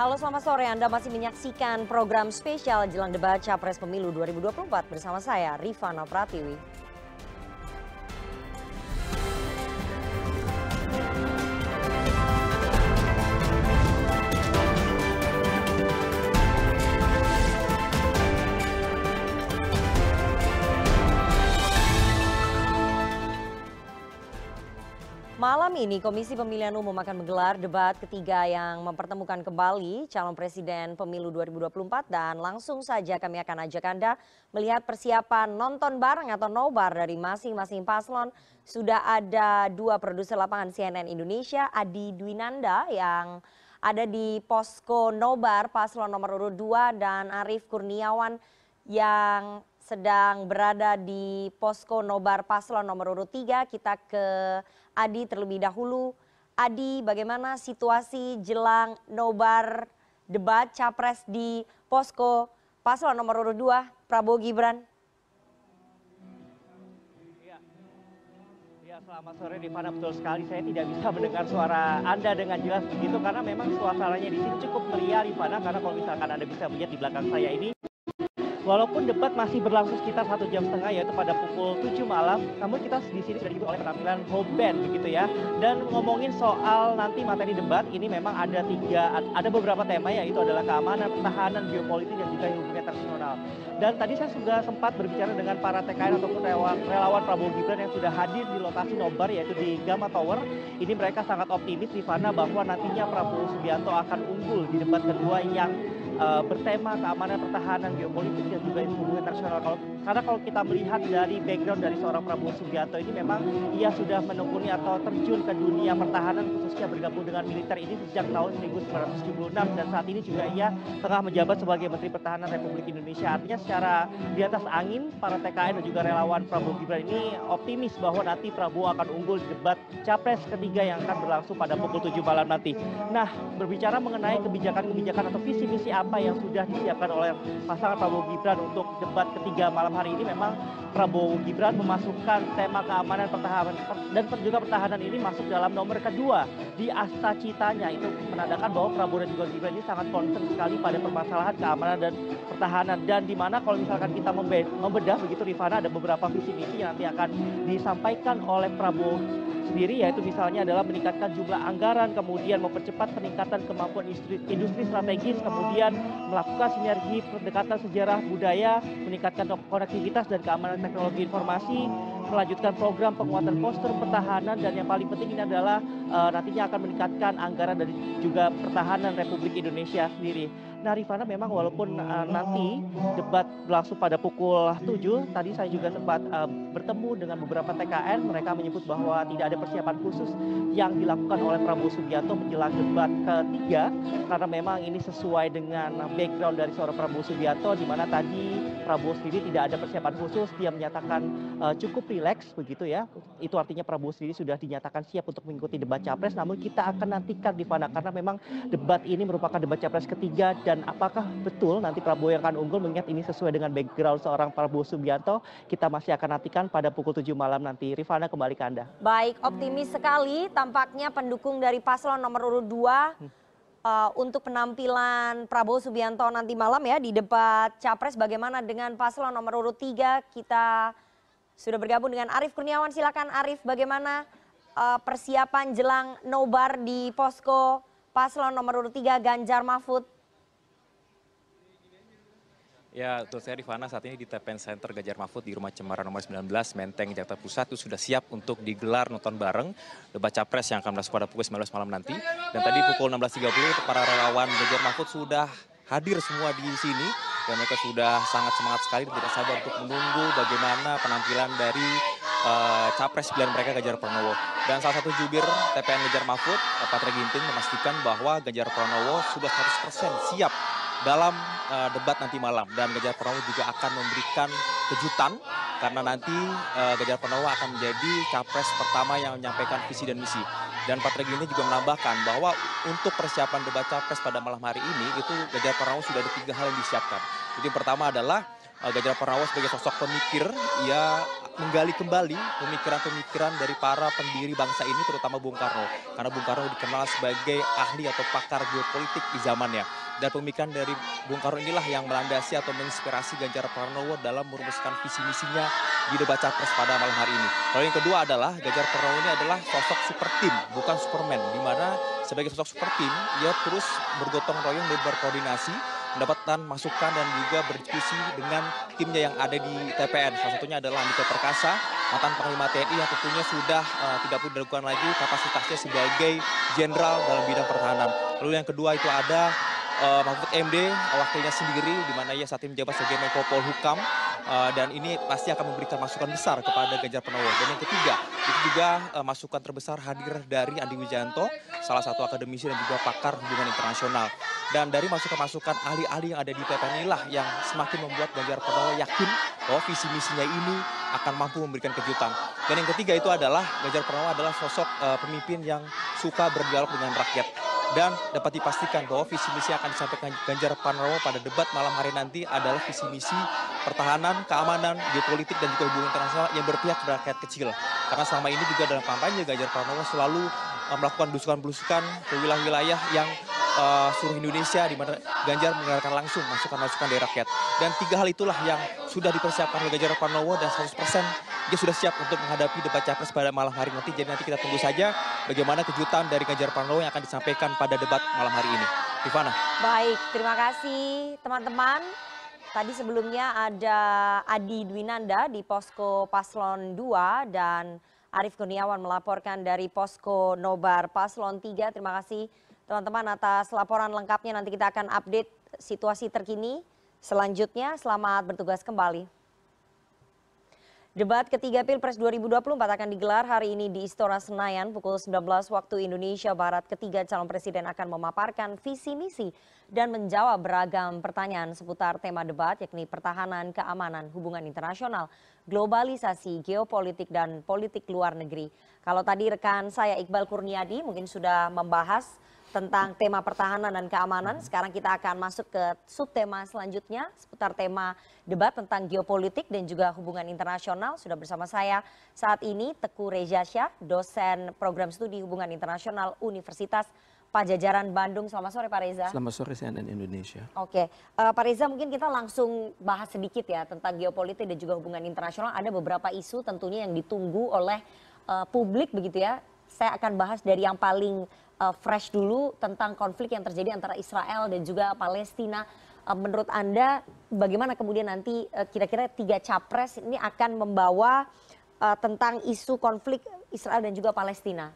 Halo selamat sore, Anda masih menyaksikan program spesial jelang debat Capres Pemilu 2024 bersama saya Rifana Pratiwi. Ini Komisi Pemilihan Umum akan menggelar debat ketiga yang mempertemukan kembali calon presiden pemilu 2024 dan langsung saja kami akan ajak Anda melihat persiapan nonton bareng atau nobar dari masing-masing paslon. Sudah ada dua produser lapangan CNN Indonesia, Adi Dwinanda yang ada di posko nobar paslon nomor urut 2 dan Arief Kurniawan yang sedang berada di posko nobar paslon nomor urut 3. Kita ke Adi terlebih dahulu. Adi, bagaimana situasi jelang nobar debat capres di posko paslon nomor urut 2 Prabowo Gibran? Ya, selamat sore Rifana, betul sekali saya tidak bisa mendengar suara Anda dengan jelas begitu karena memang suasananya di sini cukup meriah Rifana karena kalau misalkan Anda bisa melihat di belakang saya ini Walaupun debat masih berlangsung sekitar satu jam setengah yaitu pada pukul 7 malam, namun kita di sini sudah dihibur oleh penampilan home band begitu ya. Dan ngomongin soal nanti materi debat, ini memang ada tiga, ada beberapa tema yaitu adalah keamanan, pertahanan, geopolitik dan juga hubungan internasional. Dan tadi saya sudah sempat berbicara dengan para TKN ataupun relawan Prabowo Gibran yang sudah hadir di lokasi nobar yaitu di Gama Tower. Ini mereka sangat optimis Rifana bahwa nantinya Prabowo Subianto akan unggul di debat kedua yang uh, bertema keamanan pertahanan geopolitik dan juga hubungan internasional. Kalau karena kalau kita melihat dari background dari seorang Prabowo Subianto ini memang ia sudah menekuni atau terjun ke dunia pertahanan khususnya bergabung dengan militer ini sejak tahun 1976 dan saat ini juga ia tengah menjabat sebagai Menteri Pertahanan Republik Indonesia. Artinya secara di atas angin para TKN dan juga relawan Prabowo Gibran ini optimis bahwa nanti Prabowo akan unggul di debat capres ketiga yang akan berlangsung pada pukul 7 malam nanti. Nah berbicara mengenai kebijakan-kebijakan atau visi-visi apa yang sudah disiapkan oleh pasangan Prabowo Gibran untuk debat ketiga malam hari ini? Memang Prabowo Gibran memasukkan tema keamanan pertahanan dan juga pertahanan ini masuk dalam nomor kedua di asta citanya. Itu menandakan bahwa Prabowo dan juga Gibran ini sangat concern sekali pada permasalahan keamanan dan pertahanan. Dan di mana kalau misalkan kita membedah begitu Rifana ada beberapa visi misi yang nanti akan disampaikan oleh Prabowo sendiri yaitu misalnya adalah meningkatkan jumlah anggaran, kemudian mempercepat peningkatan kemampuan industri, industri strategis, kemudian melakukan sinergi pendekatan sejarah budaya, meningkatkan konektivitas dan keamanan teknologi informasi, melanjutkan program penguatan postur pertahanan dan yang paling penting ini adalah uh, nantinya akan meningkatkan anggaran dari juga pertahanan Republik Indonesia sendiri. Nah Rifana memang walaupun uh, nanti debat berlangsung pada pukul 7, tadi saya juga sempat uh, bertemu dengan beberapa TKN, mereka menyebut bahwa tidak ada persiapan khusus yang dilakukan oleh Prabowo Subianto menjelang debat ketiga, karena memang ini sesuai dengan background dari seorang Prabowo Subianto, di mana tadi Prabowo sendiri tidak ada persiapan khusus, dia menyatakan uh, cukup rileks begitu ya, itu artinya Prabowo sendiri sudah dinyatakan siap untuk mengikuti debat capres, namun kita akan nantikan Rifana, karena memang debat ini merupakan debat capres ketiga apakah betul nanti Prabowo yang akan unggul mengingat ini sesuai dengan background seorang Prabowo Subianto? Kita masih akan nantikan pada pukul 7 malam nanti. Rifana kembali ke Anda. Baik optimis sekali. Tampaknya pendukung dari paslon nomor urut 2 hmm. Uh, untuk penampilan Prabowo Subianto nanti malam ya di debat capres. Bagaimana dengan paslon nomor urut 3 kita sudah bergabung dengan Arief Kurniawan. Silakan Arief bagaimana uh, persiapan jelang nobar di posko paslon nomor urut 3 Ganjar Mahfud Ya, betul saya Rifana saat ini di TPN Center Gajar Mahfud di Rumah Cemara nomor 19 Menteng Jakarta Pusat itu sudah siap untuk digelar nonton bareng debat capres yang akan berlangsung pada pukul 19 malam nanti. Dan tadi pukul 16.30 para relawan Gajar Mahfud sudah hadir semua di sini dan mereka sudah sangat semangat sekali dan tidak sabar untuk menunggu bagaimana penampilan dari uh, capres pilihan mereka Ganjar Pranowo. Dan salah satu jubir TPN Gajar Mahfud, Patra Ginting memastikan bahwa Ganjar Pranowo sudah 100% siap dalam uh, debat nanti malam dan Ganjar Pranowo juga akan memberikan kejutan karena nanti uh, Ganjar Pranowo akan menjadi capres pertama yang menyampaikan visi dan misi. Dan Pak ini juga menambahkan bahwa untuk persiapan debat capres pada malam hari ini itu Ganjar Pranowo sudah ada tiga hal yang disiapkan. Jadi yang pertama adalah Ganjar Pranowo sebagai sosok pemikir, ia menggali kembali pemikiran-pemikiran dari para pendiri bangsa ini, terutama Bung Karno. Karena Bung Karno dikenal sebagai ahli atau pakar geopolitik di zamannya. Dan pemikiran dari Bung Karno inilah yang melandasi atau menginspirasi Ganjar Pranowo dalam merumuskan visi misinya di debat capres pada malam hari ini. Lalu yang kedua adalah Ganjar Pranowo ini adalah sosok super tim, bukan superman, di mana sebagai sosok super tim, ia terus bergotong royong dan berkoordinasi mendapatkan masukan dan juga berdiskusi dengan timnya yang ada di TPN. Salah satunya adalah Andika Perkasa, mantan Panglima TNI yang tentunya sudah uh, tidak perlu diragukan lagi kapasitasnya sebagai jenderal dalam bidang pertahanan. Lalu yang kedua itu ada uh, Mahfud MD, wakilnya sendiri, di mana ia saat ini menjabat sebagai Menko Polhukam. Uh, dan ini pasti akan memberikan masukan besar kepada Ganjar Pranowo. Dan yang ketiga, itu juga uh, masukan terbesar hadir dari Andi Wijanto, salah satu akademisi dan juga pakar hubungan internasional. Dan dari masukan-masukan ahli-ahli yang ada di TPN inilah yang semakin membuat Ganjar Pranowo yakin bahwa visi misinya ini akan mampu memberikan kejutan. Dan yang ketiga itu adalah Ganjar Pranowo adalah sosok uh, pemimpin yang suka berdialog dengan rakyat dan dapat dipastikan bahwa visi misi yang akan disampaikan Ganjar Pranowo pada debat malam hari nanti adalah visi misi pertahanan, keamanan, geopolitik dan juga hubungan internasional yang berpihak kepada rakyat kecil. Karena selama ini juga dalam kampanye Ganjar Pranowo selalu uh, melakukan belusukan-belusukan ke wilayah-wilayah yang uh, seluruh Indonesia di mana Ganjar mendengarkan langsung masukan-masukan dari rakyat. Dan tiga hal itulah yang sudah dipersiapkan oleh Ganjar Pranowo dan 100% dia sudah siap untuk menghadapi debat capres pada malam hari nanti. Jadi nanti kita tunggu saja bagaimana kejutan dari Ganjar Pranowo yang akan disampaikan pada debat malam hari ini. Rifana. Baik, terima kasih teman-teman. Tadi sebelumnya ada Adi Dwinanda di Posko Paslon 2 dan Arief Kurniawan melaporkan dari Posko Nobar Paslon 3. Terima kasih teman-teman atas laporan lengkapnya. Nanti kita akan update situasi terkini selanjutnya. Selamat bertugas kembali. Debat ketiga Pilpres 2024 akan digelar hari ini di Istora Senayan pukul 19 waktu Indonesia Barat. Ketiga calon presiden akan memaparkan visi misi dan menjawab beragam pertanyaan seputar tema debat yakni pertahanan, keamanan, hubungan internasional, globalisasi, geopolitik, dan politik luar negeri. Kalau tadi rekan saya Iqbal Kurniadi mungkin sudah membahas tentang tema pertahanan dan keamanan. Sekarang kita akan masuk ke subtema selanjutnya seputar tema debat tentang geopolitik dan juga hubungan internasional. Sudah bersama saya saat ini Teku Reza Syah, dosen program studi hubungan internasional Universitas Pajajaran Bandung. Selamat sore Pak Reza. Selamat sore CNN Indonesia. Oke, uh, Pak Reza mungkin kita langsung bahas sedikit ya tentang geopolitik dan juga hubungan internasional. Ada beberapa isu tentunya yang ditunggu oleh uh, publik begitu ya. Saya akan bahas dari yang paling fresh dulu tentang konflik yang terjadi antara Israel dan juga Palestina. Uh, menurut Anda bagaimana kemudian nanti uh, kira-kira tiga capres ini akan membawa tentang isu konflik Israel dan juga Palestina?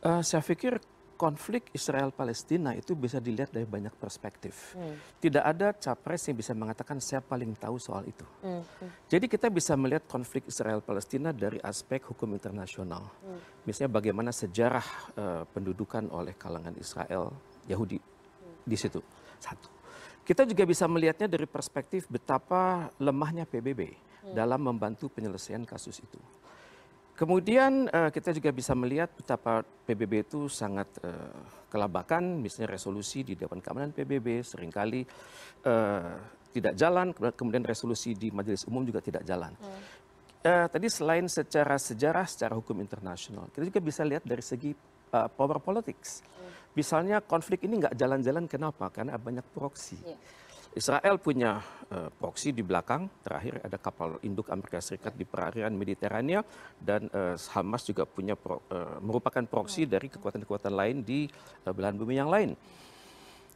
Uh, saya pikir konflik Israel Palestina itu bisa dilihat dari banyak perspektif. Hmm. Tidak ada capres yang bisa mengatakan saya paling tahu soal itu. Hmm. Hmm. Jadi kita bisa melihat konflik Israel Palestina dari aspek hukum internasional. Hmm. Misalnya bagaimana sejarah uh, pendudukan oleh kalangan Israel Yahudi hmm. di situ. Satu. Kita juga bisa melihatnya dari perspektif betapa lemahnya PBB hmm. dalam membantu penyelesaian kasus itu. Kemudian uh, kita juga bisa melihat betapa PBB itu sangat uh, kelabakan, misalnya resolusi di Dewan Keamanan PBB sering kali uh, tidak jalan, kemudian resolusi di Majelis Umum juga tidak jalan. Hmm. Uh, tadi selain secara sejarah, secara hukum internasional, kita juga bisa lihat dari segi uh, power politics. Hmm. Misalnya konflik ini nggak jalan-jalan kenapa? Karena banyak proksi. Yeah Israel punya uh, proksi di belakang, terakhir ada kapal induk Amerika Serikat di perairan Mediterania dan uh, Hamas juga punya pro, uh, merupakan proksi dari kekuatan-kekuatan lain di uh, belahan bumi yang lain.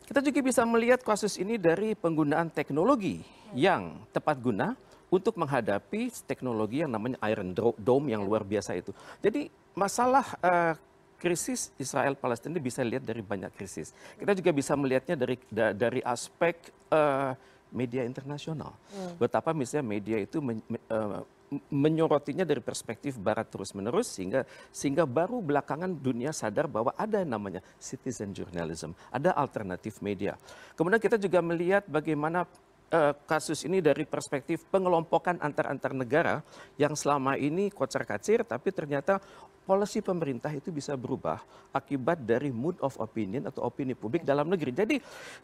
Kita juga bisa melihat kasus ini dari penggunaan teknologi yang tepat guna untuk menghadapi teknologi yang namanya Iron Dome yang luar biasa itu. Jadi masalah uh, krisis Israel Palestina bisa lihat dari banyak krisis. Kita juga bisa melihatnya dari dari aspek uh, media internasional. Hmm. Betapa misalnya media itu men, uh, menyorotinya dari perspektif barat terus-menerus sehingga sehingga baru belakangan dunia sadar bahwa ada namanya citizen journalism, ada alternatif media. Kemudian kita juga melihat bagaimana uh, kasus ini dari perspektif pengelompokan antar-antar negara yang selama ini kocar-kacir tapi ternyata polisi pemerintah itu bisa berubah akibat dari mood of opinion atau opini publik dalam negeri. Jadi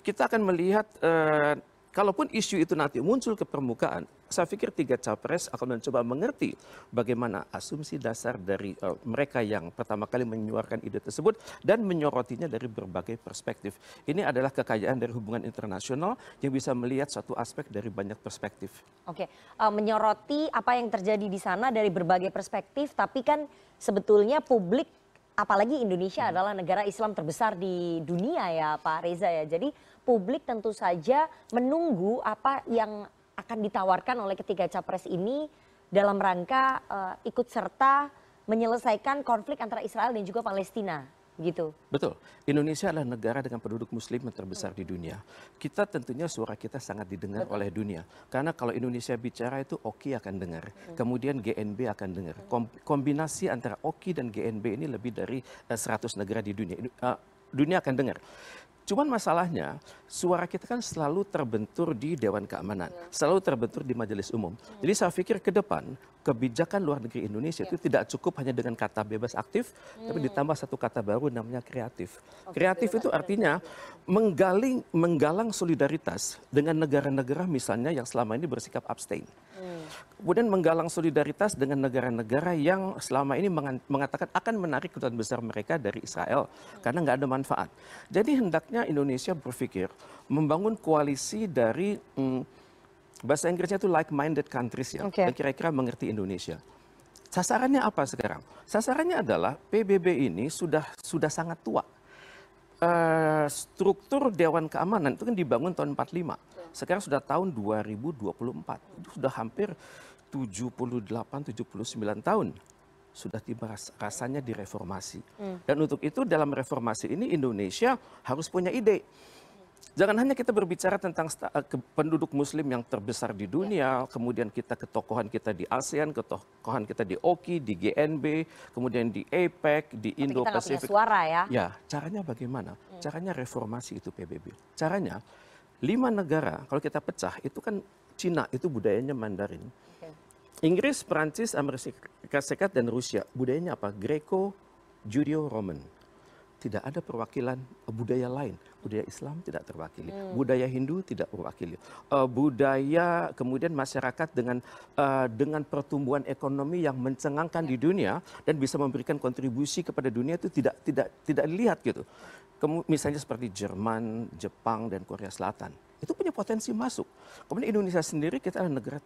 kita akan melihat uh, kalaupun isu itu nanti muncul ke permukaan, saya pikir tiga capres akan mencoba mengerti bagaimana asumsi dasar dari uh, mereka yang pertama kali menyuarakan ide tersebut dan menyorotinya dari berbagai perspektif. Ini adalah kekayaan dari hubungan internasional yang bisa melihat satu aspek dari banyak perspektif. Oke, uh, menyoroti apa yang terjadi di sana dari berbagai perspektif, tapi kan sebetulnya publik apalagi Indonesia hmm. adalah negara Islam terbesar di dunia ya Pak Reza ya. Jadi publik tentu saja menunggu apa yang akan ditawarkan oleh ketiga capres ini dalam rangka uh, ikut serta menyelesaikan konflik antara Israel dan juga Palestina gitu. Betul. Indonesia adalah negara dengan penduduk muslim yang terbesar di dunia. Kita tentunya suara kita sangat didengar Betul. oleh dunia. Karena kalau Indonesia bicara itu OKI akan dengar. Hmm. Kemudian GNB akan dengar. Kombinasi antara OKI dan GNB ini lebih dari uh, eh, 100 negara di dunia. Uh, dunia akan dengar. Cuman masalahnya suara kita kan selalu terbentur di Dewan Keamanan, ya. selalu terbentur di Majelis Umum. Hmm. Jadi saya pikir ke depan kebijakan luar negeri Indonesia ya. itu tidak cukup hanya dengan kata bebas aktif, hmm. tapi ditambah satu kata baru namanya kreatif. Okay, kreatif itu artinya menggaling, menggalang solidaritas dengan negara-negara misalnya yang selama ini bersikap abstain. Hmm. Kemudian menggalang solidaritas dengan negara-negara yang selama ini mengatakan akan menarik kedutaan besar mereka dari Israel hmm. karena nggak ada manfaat. Jadi hendaknya Indonesia berpikir membangun koalisi dari hmm, bahasa Inggrisnya itu like-minded countries ya, okay. yang kira-kira mengerti Indonesia. Sasarannya apa sekarang? Sasarannya adalah PBB ini sudah sudah sangat tua uh, struktur Dewan Keamanan itu kan dibangun tahun 45. Sekarang sudah tahun 2024. Itu sudah hampir 78 79 tahun sudah tiba rasanya direformasi. Hmm. Dan untuk itu dalam reformasi ini Indonesia harus punya ide Jangan hanya kita berbicara tentang uh, penduduk muslim yang terbesar di dunia, ya. kemudian kita ketokohan kita di ASEAN, ketokohan kita di OKI, di GNB, kemudian di APEC, di Indo-Pasifik. suara ya. Ya, caranya bagaimana? Hmm. Caranya reformasi itu PBB. Caranya lima negara kalau kita pecah itu kan Cina itu budayanya Mandarin. Okay. Inggris, Perancis, Amerika Serikat dan Rusia budayanya apa? Greco, Judeo-Roman tidak ada perwakilan budaya lain. Budaya Islam tidak terwakili, hmm. budaya Hindu tidak terwakili, uh, budaya kemudian masyarakat dengan uh, dengan pertumbuhan ekonomi yang mencengangkan di dunia dan bisa memberikan kontribusi kepada dunia itu tidak tidak tidak dilihat gitu. Kemu misalnya seperti Jerman, Jepang dan Korea Selatan itu punya potensi masuk. Kemudian Indonesia sendiri kita adalah negara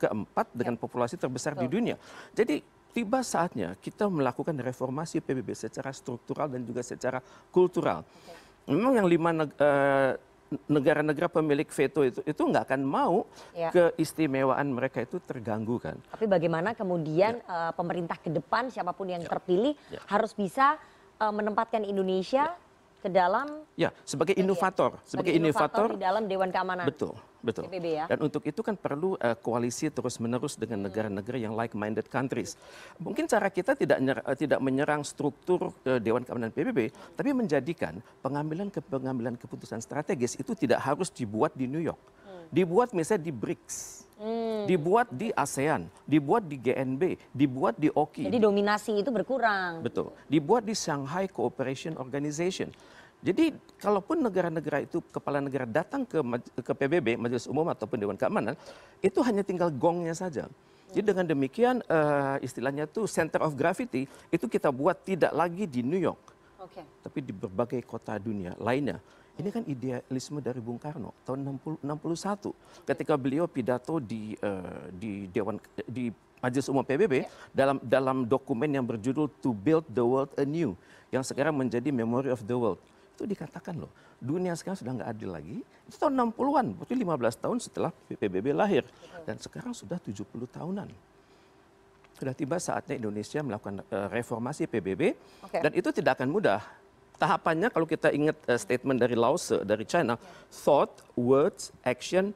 keempat dengan ya. populasi terbesar Betul. di dunia. Jadi tiba saatnya kita melakukan reformasi PBB secara struktural dan juga secara kultural. Memang yang lima eh, negara-negara pemilik veto itu itu nggak akan mau ya. keistimewaan mereka itu terganggu kan. Tapi bagaimana kemudian ya. uh, pemerintah ke depan siapa pun yang ya. terpilih ya. harus bisa uh, menempatkan Indonesia ya ke dalam ya sebagai inovator ya, sebagai inovator, inovator di dalam Dewan Keamanan betul betul PBB ya dan untuk itu kan perlu uh, koalisi terus menerus dengan negara-negara yang like minded countries mungkin cara kita tidak uh, tidak menyerang struktur uh, Dewan Keamanan PBB tapi menjadikan pengambilan ke pengambilan keputusan strategis itu tidak harus dibuat di New York hmm. dibuat misalnya di BRICS Hmm. Dibuat di ASEAN, dibuat di GNB, dibuat di OKI. Jadi dominasi itu berkurang. Betul. Dibuat di Shanghai Cooperation Organization. Jadi kalaupun negara-negara itu kepala negara datang ke ke PBB Majelis Umum ataupun Dewan Keamanan itu hanya tinggal gongnya saja. Jadi dengan demikian uh, istilahnya itu center of gravity itu kita buat tidak lagi di New York, okay. tapi di berbagai kota dunia lainnya. Ini kan idealisme dari Bung Karno tahun 60, 61 ketika beliau pidato di uh, di Dewan di Majelis Umum PBB ya. dalam dalam dokumen yang berjudul To Build the World Anew yang sekarang menjadi Memory of the World. Itu dikatakan loh, dunia sekarang sudah nggak adil lagi. Itu tahun 60-an, berarti 15 tahun setelah PBB lahir. Dan sekarang sudah 70 tahunan. Sudah tiba saatnya Indonesia melakukan uh, reformasi PBB okay. dan itu tidak akan mudah tahapannya kalau kita ingat uh, statement dari Lao Tse dari China, thought, words, action,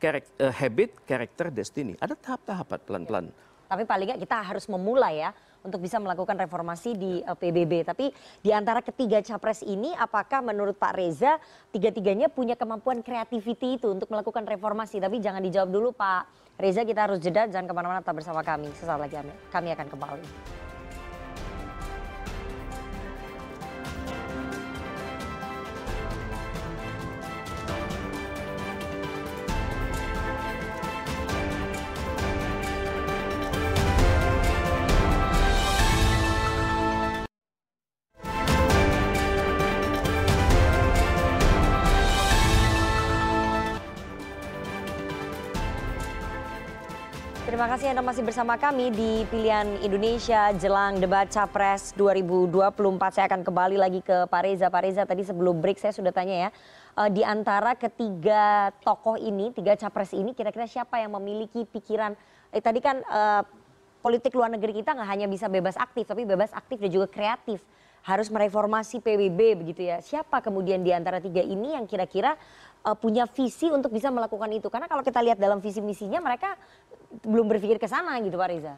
character, uh, habit, character, destiny. Ada tahap-tahap pelan-pelan. Tapi paling nggak kita harus memulai ya untuk bisa melakukan reformasi di uh, eh, PBB. Tapi di antara ketiga capres ini, apakah menurut Pak Reza tiga-tiganya punya kemampuan kreativiti itu untuk melakukan reformasi? Tapi jangan dijawab dulu Pak Reza, kita harus jeda, jangan ke mana-mana tetap bersama kami. Sesaat lagi kami akan kembali. Anda masih bersama kami di Pilihan Indonesia jelang debat Capres 2024. Saya akan kembali lagi ke Pak Reza. Pak Reza tadi sebelum break saya sudah tanya ya, uh, di antara ketiga tokoh ini, tiga Capres ini kira-kira siapa yang memiliki pikiran, eh, tadi kan uh, politik luar negeri kita nggak hanya bisa bebas aktif, tapi bebas aktif dan juga kreatif. Harus mereformasi PBB begitu ya. Siapa kemudian di antara tiga ini yang kira-kira uh, punya visi untuk bisa melakukan itu? Karena kalau kita lihat dalam visi misinya mereka belum berpikir ke sana gitu Pak Reza?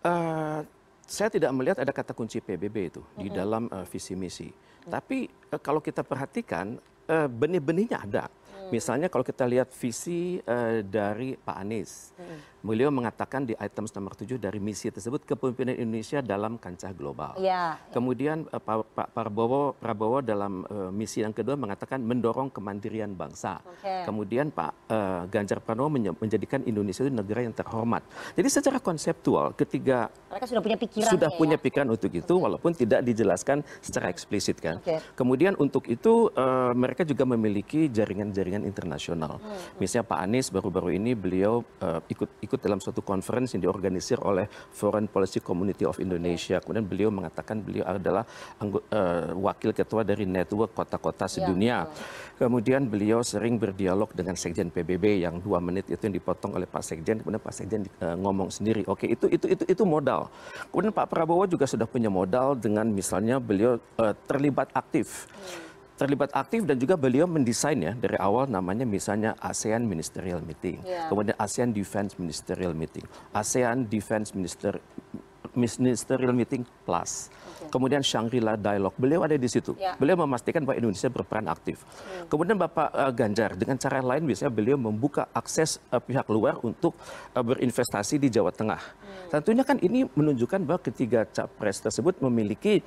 Uh, saya tidak melihat ada kata kunci PBB itu mm -hmm. di dalam uh, visi misi. Mm -hmm. Tapi uh, kalau kita perhatikan uh, benih-benihnya ada. Mm. Misalnya kalau kita lihat visi uh, dari Pak Anies, mm beliau mengatakan di item nomor 7 dari misi tersebut kepemimpinan Indonesia dalam kancah global. Ya, ya. Kemudian uh, Pak Prabowo, Prabowo dalam uh, misi yang kedua mengatakan mendorong kemandirian bangsa. Okay. Kemudian Pak uh, Ganjar Pranowo menjadikan Indonesia itu negara yang terhormat. Jadi secara konseptual ketiga mereka sudah punya pikiran sudah ya, punya pikiran untuk itu okay. walaupun tidak dijelaskan secara eksplisit kan. Okay. Kemudian untuk itu uh, mereka juga memiliki jaringan-jaringan internasional. Hmm. Misalnya Pak Anies baru-baru ini beliau uh, ikut ikut dalam suatu conference yang diorganisir oleh Foreign Policy Community of Indonesia. Kemudian beliau mengatakan beliau adalah uh, wakil ketua dari network kota-kota ya, sedunia. Ya, Kemudian beliau sering berdialog dengan Sekjen PBB yang dua menit itu yang dipotong oleh Pak Sekjen. Kemudian Pak Sekjen uh, ngomong sendiri. Oke, itu itu itu itu modal. Kemudian Pak Prabowo juga sudah punya modal dengan misalnya beliau uh, terlibat aktif. Hmm terlibat aktif dan juga beliau mendesain ya dari awal namanya misalnya ASEAN Ministerial Meeting, yeah. kemudian ASEAN Defense Ministerial Meeting, ASEAN Defense Minister Ministerial Meeting Plus. Okay. Kemudian Shangri-La Dialogue, beliau ada di situ. Yeah. Beliau memastikan bahwa Indonesia berperan aktif. Hmm. Kemudian Bapak uh, Ganjar dengan cara lain biasanya beliau membuka akses uh, pihak luar untuk uh, berinvestasi di Jawa Tengah. Hmm. Tentunya kan ini menunjukkan bahwa ketiga capres tersebut memiliki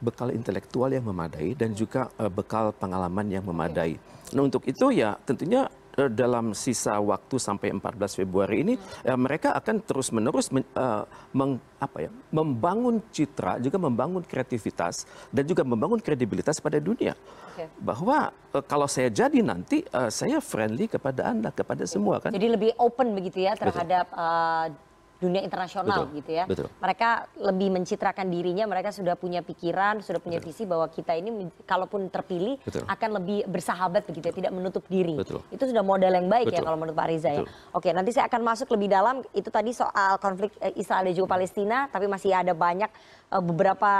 bekal intelektual yang memadai dan juga uh, bekal pengalaman yang memadai. Nah untuk itu ya tentunya uh, dalam sisa waktu sampai 14 Februari ini uh, mereka akan terus-menerus men, uh, meng, apa ya, membangun citra juga membangun kreativitas dan juga membangun kredibilitas pada dunia. Okay. Bahwa uh, kalau saya jadi nanti uh, saya friendly kepada Anda, kepada semua kan. Jadi lebih open begitu ya terhadap uh, dunia internasional betul, gitu ya. Betul. Mereka lebih mencitrakan dirinya, mereka sudah punya pikiran, sudah punya betul. visi bahwa kita ini kalaupun terpilih betul. akan lebih bersahabat begitu ya, tidak menutup diri. Betul. Itu sudah modal yang baik ya betul. ya kalau menurut Pak Riza ya. Oke, nanti saya akan masuk lebih dalam itu tadi soal konflik eh, Israel dan juga Palestina, tapi masih ada banyak uh, beberapa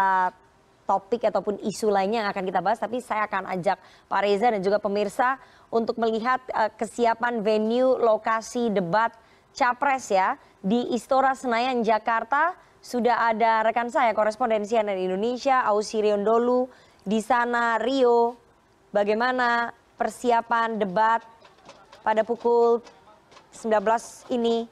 topik ataupun isu lainnya yang akan kita bahas, tapi saya akan ajak Pak Reza dan juga pemirsa untuk melihat uh, kesiapan venue, lokasi debat capres ya di Istora Senayan Jakarta. Sudah ada rekan saya korespondensi dari Indonesia Ausirion Dolu di sana Rio. Bagaimana persiapan debat pada pukul 19 ini?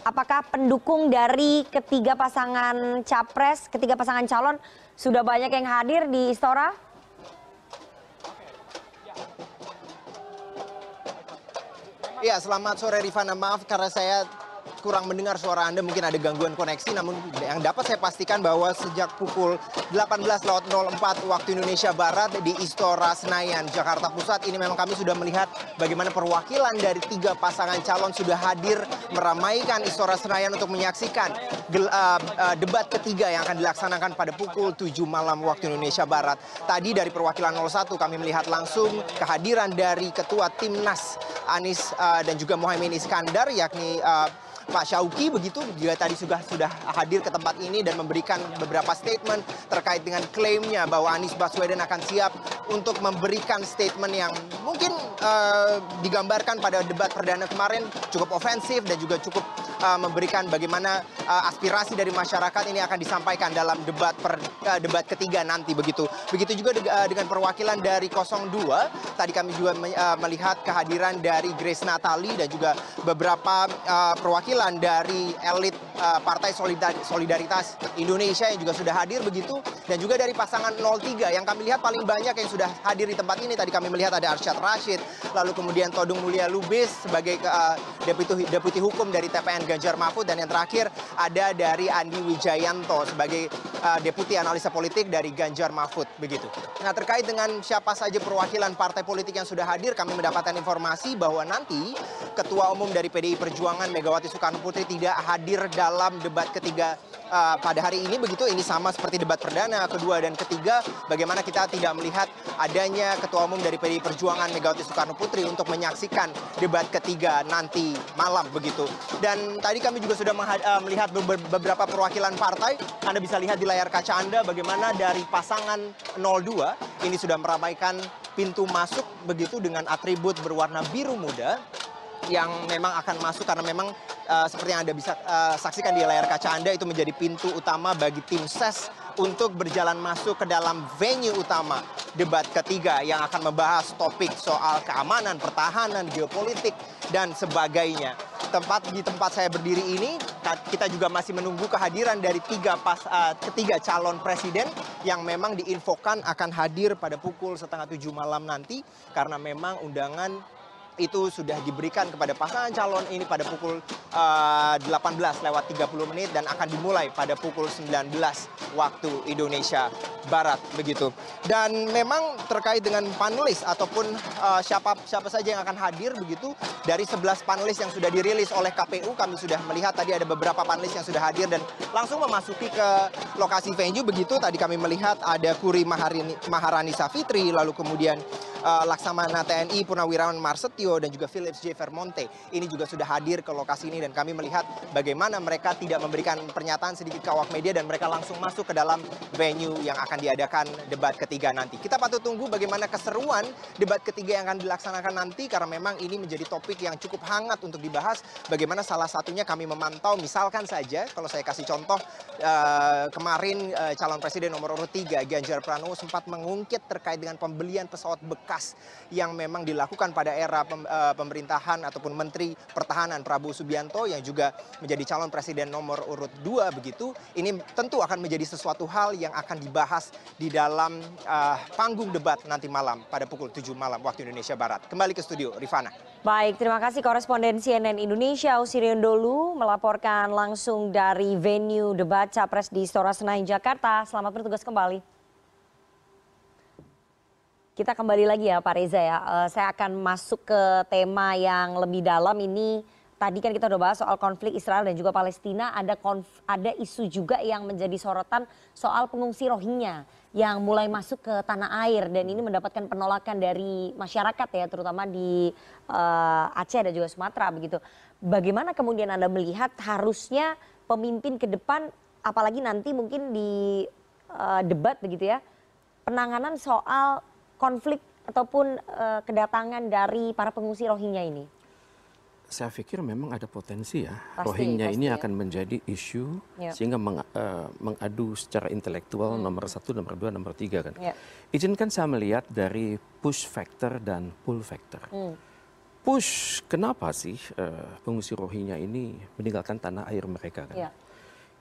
Apakah pendukung dari ketiga pasangan capres ketiga pasangan calon sudah banyak yang hadir di Istora Ya, selamat sore Rifana. Maaf karena saya kurang mendengar suara Anda, mungkin ada gangguan koneksi, namun yang dapat saya pastikan bahwa sejak pukul 18.04 waktu Indonesia Barat di Istora Senayan, Jakarta Pusat, ini memang kami sudah melihat bagaimana perwakilan dari tiga pasangan calon sudah hadir meramaikan Istora Senayan untuk menyaksikan uh, uh, debat ketiga yang akan dilaksanakan pada pukul 7 malam waktu Indonesia Barat. Tadi dari perwakilan 01 kami melihat langsung kehadiran dari Ketua Timnas Anies uh, dan juga Mohaimin Iskandar, yakni uh, Pak Syauki begitu juga tadi sudah sudah hadir ke tempat ini dan memberikan beberapa statement terkait dengan klaimnya bahwa Anies Baswedan akan siap untuk memberikan statement yang mungkin uh, digambarkan pada debat perdana kemarin cukup ofensif dan juga cukup uh, memberikan bagaimana uh, aspirasi dari masyarakat ini akan disampaikan dalam debat per, uh, debat ketiga nanti begitu. Begitu juga de uh, dengan perwakilan dari 02 tadi kami juga me uh, melihat kehadiran dari Grace Natali dan juga beberapa uh, perwakilan perwakilan dari elit uh, Partai Solidaritas Indonesia yang juga sudah hadir begitu dan juga dari pasangan 03 yang kami lihat paling banyak yang sudah hadir di tempat ini tadi kami melihat ada Arsyad Rashid lalu kemudian Todung Mulia Lubis sebagai uh, deputi deputi hukum dari TPN Ganjar Mahfud dan yang terakhir ada dari Andi Wijayanto sebagai uh, deputi analisa politik dari Ganjar Mahfud begitu. Nah terkait dengan siapa saja perwakilan partai politik yang sudah hadir kami mendapatkan informasi bahwa nanti Ketua Umum dari PDI Perjuangan Megawati Soekarno Putri tidak hadir dalam debat ketiga uh, pada hari ini. Begitu ini sama seperti debat perdana kedua dan ketiga. Bagaimana kita tidak melihat adanya ketua umum dari PDI Perjuangan Megawati Soekarno Putri untuk menyaksikan debat ketiga nanti malam begitu. Dan tadi kami juga sudah uh, melihat beberapa perwakilan partai. Anda bisa lihat di layar kaca Anda bagaimana dari pasangan 02 ini sudah meramaikan pintu masuk begitu dengan atribut berwarna biru muda yang memang akan masuk karena memang uh, seperti yang Anda bisa uh, saksikan di layar kaca Anda itu menjadi pintu utama bagi tim SES untuk berjalan masuk ke dalam venue utama debat ketiga yang akan membahas topik soal keamanan, pertahanan, geopolitik, dan sebagainya. Tempat di tempat saya berdiri ini, kita juga masih menunggu kehadiran dari tiga pas, uh, ketiga calon presiden yang memang diinfokan akan hadir pada pukul setengah tujuh malam nanti karena memang undangan itu sudah diberikan kepada pasangan calon ini pada pukul uh, 18 lewat 30 menit dan akan dimulai pada pukul 19 waktu Indonesia Barat begitu. Dan memang terkait dengan panelis ataupun uh, siapa siapa saja yang akan hadir begitu dari 11 panelis yang sudah dirilis oleh KPU kami sudah melihat tadi ada beberapa panelis yang sudah hadir dan langsung memasuki ke lokasi venue begitu tadi kami melihat ada Kuri Maharini, Maharani Safitri lalu kemudian uh, Laksamana TNI Purnawirawan Marsetio dan juga Philips J. Vermonte ini juga sudah hadir ke lokasi ini dan kami melihat bagaimana mereka tidak memberikan pernyataan sedikit ke awak media dan mereka langsung masuk ke dalam venue yang akan diadakan debat ketiga nanti. Kita patut tunggu bagaimana keseruan debat ketiga yang akan dilaksanakan nanti karena memang ini menjadi topik yang cukup hangat untuk dibahas. Bagaimana salah satunya kami memantau misalkan saja kalau saya kasih contoh uh, kemarin uh, calon presiden nomor urut 3 Ganjar Pranowo sempat mengungkit terkait dengan pembelian pesawat bekas khas yang memang dilakukan pada era eh, pemerintahan ataupun Menteri Pertahanan Prabowo Subianto yang juga menjadi calon presiden nomor urut 2 begitu. Ini tentu akan menjadi sesuatu hal yang akan dibahas di dalam uh, panggung debat nanti malam pada pukul 7 malam waktu Indonesia Barat. Kembali ke studio, Rifana. Baik, terima kasih koresponden CNN Indonesia Ausirion Dolu melaporkan langsung dari venue debat Capres di Istora Senayan Jakarta. Selamat bertugas kembali. Kita kembali lagi ya Pak Reza ya. Uh, saya akan masuk ke tema yang lebih dalam ini. Tadi kan kita udah bahas soal konflik Israel dan juga Palestina. Ada ada isu juga yang menjadi sorotan soal pengungsi Rohingya yang mulai masuk ke tanah air dan ini mendapatkan penolakan dari masyarakat ya, terutama di uh, Aceh dan juga Sumatera begitu. Bagaimana kemudian anda melihat harusnya pemimpin ke depan, apalagi nanti mungkin di uh, debat begitu ya, penanganan soal konflik ataupun uh, kedatangan dari para pengungsi Rohingya ini? Saya pikir memang ada potensi ya. Pasti, Rohingya pasti ini ya. akan menjadi isu ya. sehingga meng, uh, mengadu secara intelektual hmm. nomor satu, nomor dua, nomor tiga kan. Ya. Izinkan saya melihat dari push factor dan pull factor. Hmm. Push, kenapa sih uh, pengungsi Rohingya ini meninggalkan tanah air mereka kan? Ya.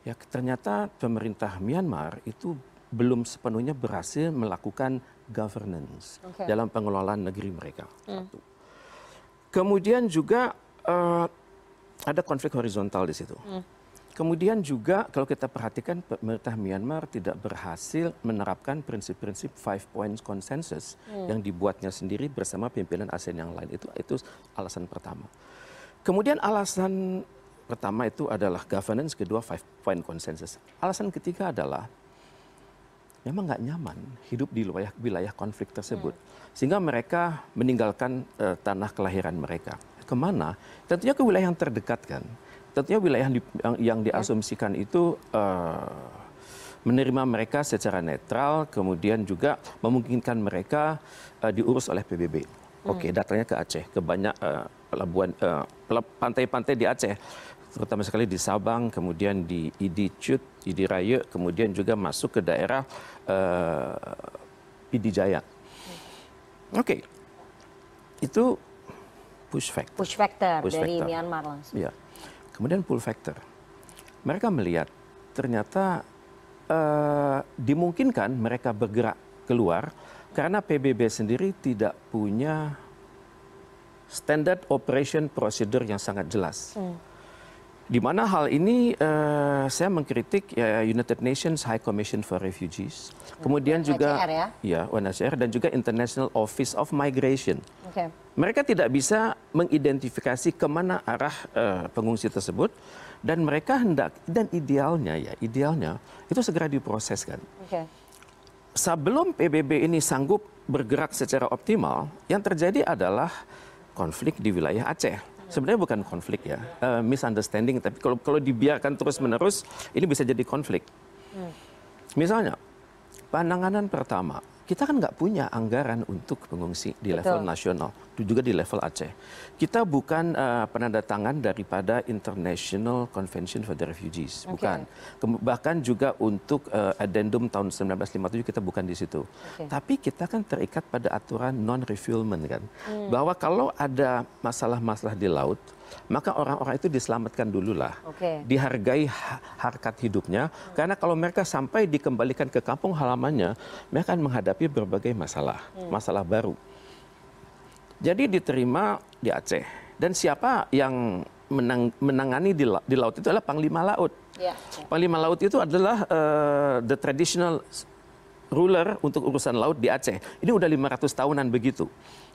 ya ternyata pemerintah Myanmar itu belum sepenuhnya berhasil melakukan governance okay. dalam pengelolaan negeri mereka. Hmm. Kemudian juga uh, ada konflik horizontal di situ. Hmm. Kemudian juga kalau kita perhatikan pemerintah Myanmar tidak berhasil menerapkan prinsip-prinsip five points consensus hmm. yang dibuatnya sendiri bersama pimpinan ASEAN yang lain itu itu alasan pertama. Kemudian alasan pertama itu adalah governance, kedua five point consensus. Alasan ketiga adalah memang nggak nyaman hidup di wilayah, wilayah konflik tersebut. Hmm. Sehingga mereka meninggalkan uh, tanah kelahiran mereka. Ke mana? Tentunya ke wilayah yang terdekat kan. Tentunya wilayah yang, di, yang, yang diasumsikan itu uh, menerima mereka secara netral, kemudian juga memungkinkan mereka uh, diurus oleh PBB. Hmm. Oke, datangnya ke Aceh, ke banyak uh, pelabuhan, pantai-pantai uh, di Aceh terutama sekali di Sabang, kemudian di Idi Cut, Idi Raya, kemudian juga masuk ke daerah uh, Jaya. Oke, okay. itu push factor. Push factor push dari factor. Myanmar langsung. Ya. Kemudian pull factor. mereka melihat ternyata eh, dimungkinkan mereka bergerak keluar karena PBB sendiri tidak punya standard operation procedure yang sangat jelas. Di mana hal ini eh, saya mengkritik ya, United Nations High Commission for Refugees, kemudian juga UNHCR ya? ya UNHCR dan juga International Office of Migration. Oke. Mereka tidak bisa mengidentifikasi ke mana arah eh, pengungsi tersebut dan mereka hendak dan idealnya ya idealnya itu segera diproseskan. Oke. Sebelum PBB ini sanggup bergerak secara optimal, yang terjadi adalah konflik di wilayah Aceh. Sebenarnya bukan konflik ya, eh, misunderstanding. Tapi kalau kalau dibiarkan terus menerus, ini bisa jadi konflik. Misalnya, pandanganan pertama, kita kan nggak punya anggaran untuk pengungsi di level Betul. nasional, itu juga di level Aceh. Kita bukan eh, penanda tangan daripada International Convention for the Refugees, Oke. bukan. Kem- Bahkan juga untuk eh, addendum tahun 1957 kita bukan di situ. Oke. Tapi kita kan terikat pada aturan non-refoulement kan, bahwa kalau ada masalah-masalah di laut, maka orang-orang itu diselamatkan dulu lah Oke. dihargai ha- harkat hidupnya. Karena kalau mereka sampai dikembalikan ke kampung halamannya mereka akan menghadapi berbagai masalah. Masalah baru. Jadi diterima di Aceh. Dan siapa yang menang- menangani di, la- di laut itu adalah panglima laut. Ya. panglima laut itu adalah eh, the traditional ruler untuk urusan laut di Aceh. Ini udah 500 tahunan begitu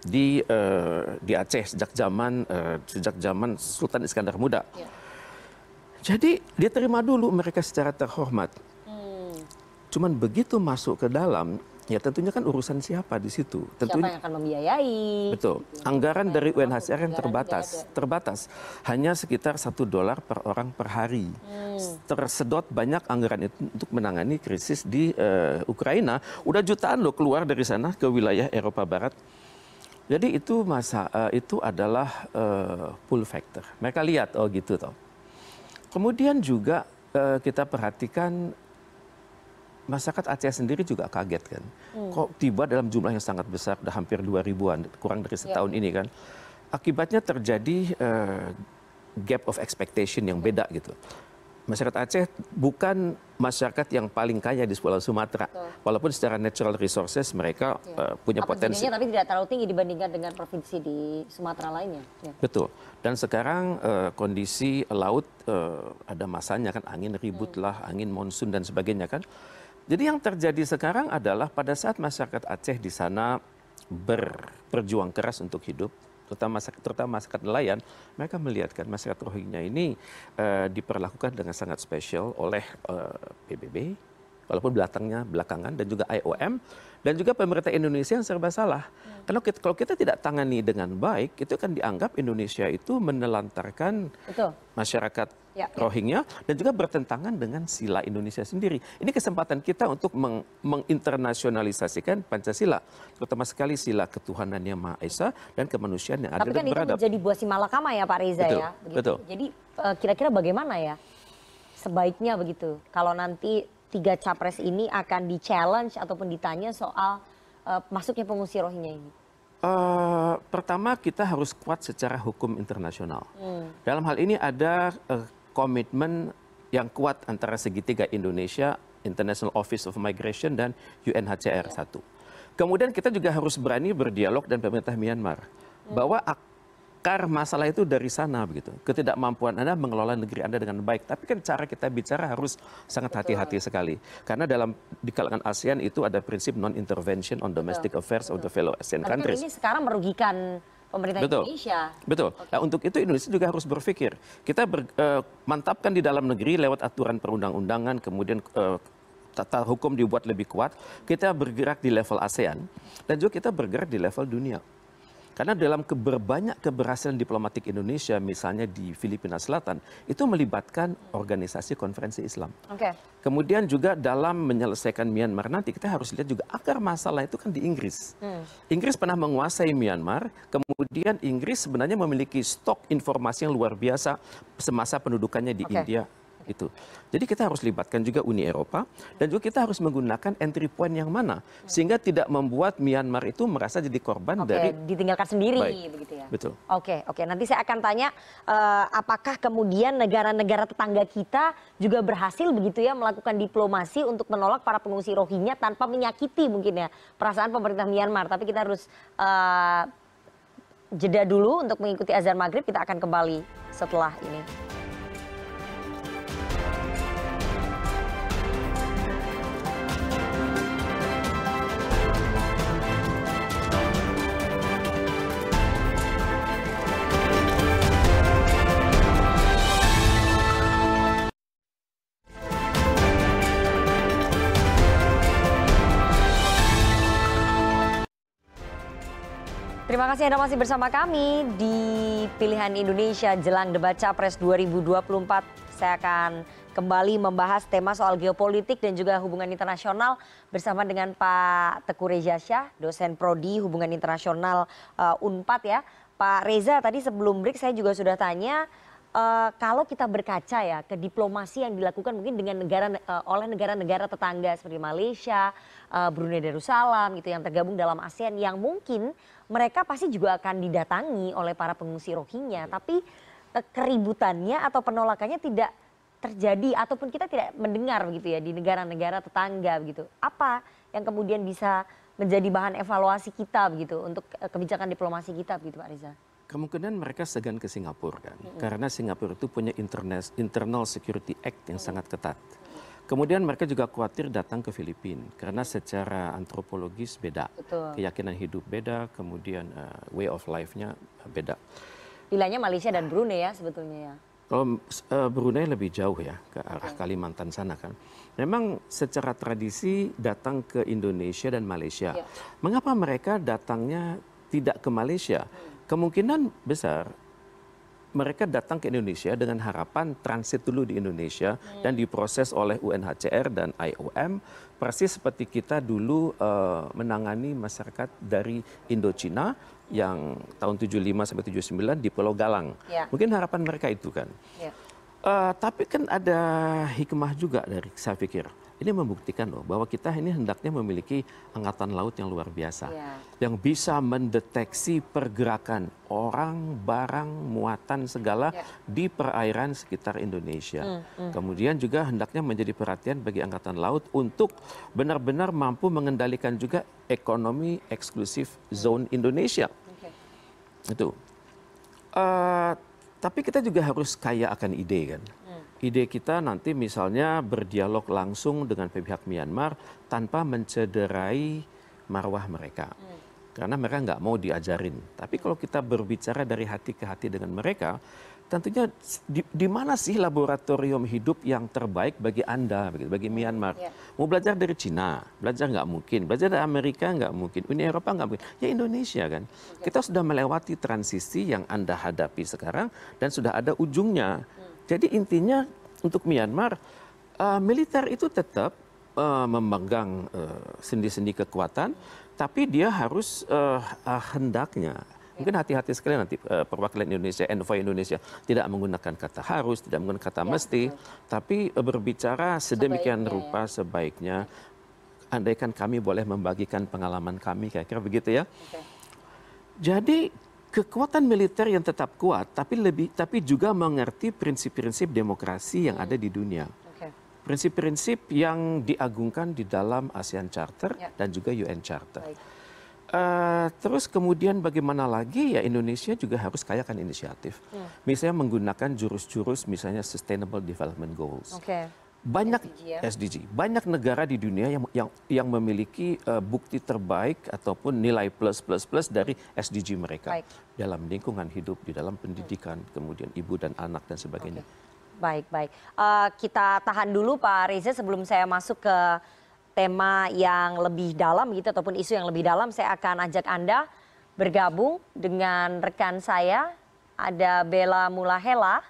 di eh, di Aceh sejak zaman eh, sejak zaman Sultan Iskandar Muda. Ya. Jadi dia terima dulu mereka secara terhormat. Hmm. Cuman begitu masuk ke dalam, ya tentunya kan urusan siapa di situ. Siapa Tentunya yang akan membiayai? Betul. Anggaran dari UNHCR yang Anggaran terbatas, terbatas. Hanya sekitar satu dolar per orang per hari. Hmm. Tersedot banyak anggaran itu untuk menangani krisis di eh, Ukraina. Udah jutaan loh keluar dari sana ke wilayah Eropa Barat. Jadi itu masa eh, itu adalah eh, pull factor. Mereka lihat oh gitu toh. Kemudian juga eh, kita perhatikan masyarakat Aceh sendiri juga kaget kan. Kok tiba dalam jumlah yang sangat besar, udah hampir 2 ribuan, kurang dari setahun ini kan. Akibatnya terjadi eh, gap of expectation yang beda gitu. Masyarakat Aceh bukan masyarakat yang paling kaya di Pulau Sumatera. Walaupun secara natural resources mereka eh, punya Apa potensi. tapi tidak terlalu tinggi dibandingkan dengan provinsi di Sumatera lainnya. Ya. Betul. Dan sekarang eh, kondisi laut eh, ada masanya kan angin ribut lah, angin monsun dan sebagainya kan. Jadi yang terjadi sekarang adalah pada saat masyarakat Aceh di sana berjuang keras untuk hidup, terutama masyarakat, nelayan, mereka melihat kan masyarakat Rohingya ini eh, diperlakukan dengan sangat spesial oleh eh, PBB, walaupun belakangnya belakangan dan juga IOM dan juga pemerintah Indonesia yang serba salah. Kalau kita, kalau kita tidak tangani dengan baik, itu kan dianggap Indonesia itu menelantarkan Betul. masyarakat Ya, ya. Rohingya dan juga bertentangan dengan sila Indonesia sendiri. Ini kesempatan kita untuk meng- menginternasionalisasikan Pancasila, terutama sekali sila ketuhanan yang Maha Esa dan kemanusiaan yang Tapi adil kan dan itu beradab. menjadi buah si malakama ya Pak Reza Betul, ya. betul. Jadi eh, kira-kira bagaimana ya sebaiknya begitu kalau nanti tiga capres ini akan di-challenge ataupun ditanya soal eh, masuknya pengungsi Rohingya ini? Eh, pertama kita harus kuat secara hukum internasional. Dalam hal ini ada eh, komitmen yang kuat antara segitiga Indonesia, International Office of Migration dan UNHCR satu. Kemudian kita juga harus berani berdialog dan pemerintah Myanmar bahwa akar masalah itu dari sana begitu. Ketidakmampuan Anda mengelola negeri Anda dengan baik. Tapi kan cara kita bicara harus sangat hati-hati sekali. Karena dalam di kalangan ASEAN itu ada prinsip non-intervention on domestic affairs of the fellow ASEAN Tapi kan countries. ini sekarang merugikan pemerintah Betul. Indonesia. Betul. Nah, untuk itu Indonesia juga harus berpikir. Kita ber- eh, mantapkan di dalam negeri lewat aturan perundang-undangan, kemudian eh, tata hukum dibuat lebih kuat. Kita bergerak di level ASEAN dan juga kita bergerak di level dunia. Karena dalam ke- berbanyak keberhasilan diplomatik Indonesia, misalnya di Filipina Selatan, itu melibatkan organisasi konferensi Islam. Oke. Kemudian juga dalam menyelesaikan Myanmar nanti kita harus lihat juga akar masalah itu kan di Inggris. Inggris pernah menguasai Myanmar, kemudian Inggris sebenarnya memiliki stok informasi yang luar biasa semasa pendudukannya di Oke. India Itu. Jadi kita harus libatkan juga Uni Eropa dan juga kita harus menggunakan entry point yang mana sehingga tidak membuat Myanmar itu merasa jadi korban Oke, dari ditinggalkan sendiri Baik. begitu ya. betul. Oke, oke. Nanti saya akan tanya eh, apakah kemudian negara-negara tetangga kita juga berhasil begitu ya melakukan diplomasi untuk menolak para pengungsi Rohingya tanpa menyakiti mungkin ya perasaan pemerintah Myanmar. Tapi kita harus eh, jeda dulu untuk mengikuti azan maghrib. Kita akan kembali setelah ini. Terima kasih Anda masih bersama kami di Pilihan Indonesia jelang debat Capres 2024. Saya akan kembali membahas tema soal geopolitik dan juga hubungan internasional bersama dengan Pak Teku Reza Syah, dosen prodi hubungan internasional uh, Unpad ya. Pak Reza tadi sebelum break saya juga sudah tanya uh, kalau kita berkaca ya ke diplomasi yang dilakukan mungkin dengan negara uh, oleh negara-negara tetangga seperti Malaysia, uh, Brunei Darussalam gitu yang tergabung dalam ASEAN yang mungkin mereka pasti juga akan didatangi oleh para pengungsi Rohingya, tapi uh, keributannya atau penolakannya tidak terjadi ataupun kita tidak mendengar gitu ya di negara-negara tetangga begitu. Apa yang kemudian bisa menjadi bahan evaluasi kita begitu untuk uh, kebijakan diplomasi kita begitu Pak Riza? Kemungkinan mereka segan ke Singapura kan, karena Singapura itu punya interna- Internal Security Act yang sangat ketat. Kemudian mereka juga khawatir datang ke Filipina karena secara antropologis beda, Betul. keyakinan hidup beda, kemudian uh, way of life-nya beda. Pilihannya Malaysia dan Brunei ya sebetulnya ya. Kalau uh, Brunei lebih jauh ya ke arah Kalimantan sana kan. Memang secara tradisi datang ke Indonesia dan Malaysia. Iya. Mengapa mereka datangnya tidak ke Malaysia? Kemungkinan besar mereka datang ke Indonesia dengan harapan transit dulu di Indonesia dan diproses oleh UNHCR dan IOM persis seperti kita dulu eh, menangani masyarakat dari Indochina yang tahun 75 sampai 79 di Pulau Galang. Ya. Mungkin harapan mereka itu kan. Ya. Eh, tapi kan ada hikmah juga dari saya pikir. Ini membuktikan loh bahwa kita ini hendaknya memiliki angkatan laut yang luar biasa. Ya. Yang bisa mendeteksi pergerakan orang, barang, muatan segala Ya. di perairan sekitar Indonesia. Hmm, Kemudian juga hendaknya menjadi perhatian bagi angkatan laut untuk benar-benar mampu mengendalikan juga ekonomi eksklusif zone Indonesia. Oke. Itu. Eh, tapi kita juga harus kaya akan ide kan. Ide kita nanti misalnya berdialog langsung dengan pihak Myanmar tanpa mencederai marwah mereka. Karena mereka nggak mau diajarin. Tapi kalau kita berbicara dari hati ke hati dengan mereka, tentunya di, di mana sih laboratorium hidup yang terbaik bagi Anda, begitu, bagi Myanmar? Ya. Mau belajar dari Cina, belajar nggak mungkin. Belajar dari Amerika nggak mungkin. Uni Eropa nggak mungkin. Ya Indonesia kan. Kita sudah melewati transisi yang Anda hadapi sekarang dan sudah ada ujungnya. Jadi intinya untuk Myanmar, eh, militer itu tetap eh, memegang eh, sendi-sendi kekuatan, tapi dia harus eh, eh, hendaknya Mungkin hati-hati sekali nanti eh, perwakilan Indonesia, envoy Indonesia tidak menggunakan kata harus, tidak menggunakan kata mesti, tapi eh, berbicara sedemikian Sebaiknya, ya. rupa sebaiknya. Andaikan kami boleh membagikan pengalaman kami, kira-kira begitu ya. Oke. Jadi kekuatan militer yang tetap kuat, tapi lebih, tapi juga mengerti prinsip-prinsip demokrasi yang ada di dunia. Prinsip-prinsip yang diagungkan di dalam ASEAN Charter Ya. dan juga UN Charter. Baik. Eh, terus kemudian bagaimana lagi ya Indonesia juga harus kayakan inisiatif. Hmm. Misalnya menggunakan jurus-jurus misalnya Sustainable Development Goals. Oke. Banyak SDG ya. SDG, banyak negara di dunia yang yang yang memiliki eh, bukti terbaik ataupun nilai plus plus plus dari SDG mereka Baik. dalam lingkungan hidup, di dalam pendidikan, kemudian ibu dan anak dan sebagainya. Baik, baik. Eh, kita tahan dulu Pak Reza sebelum saya masuk ke tema yang lebih dalam gitu ataupun isu yang lebih dalam. Saya akan ajak Anda bergabung dengan rekan saya. Ada Bella Mulahela.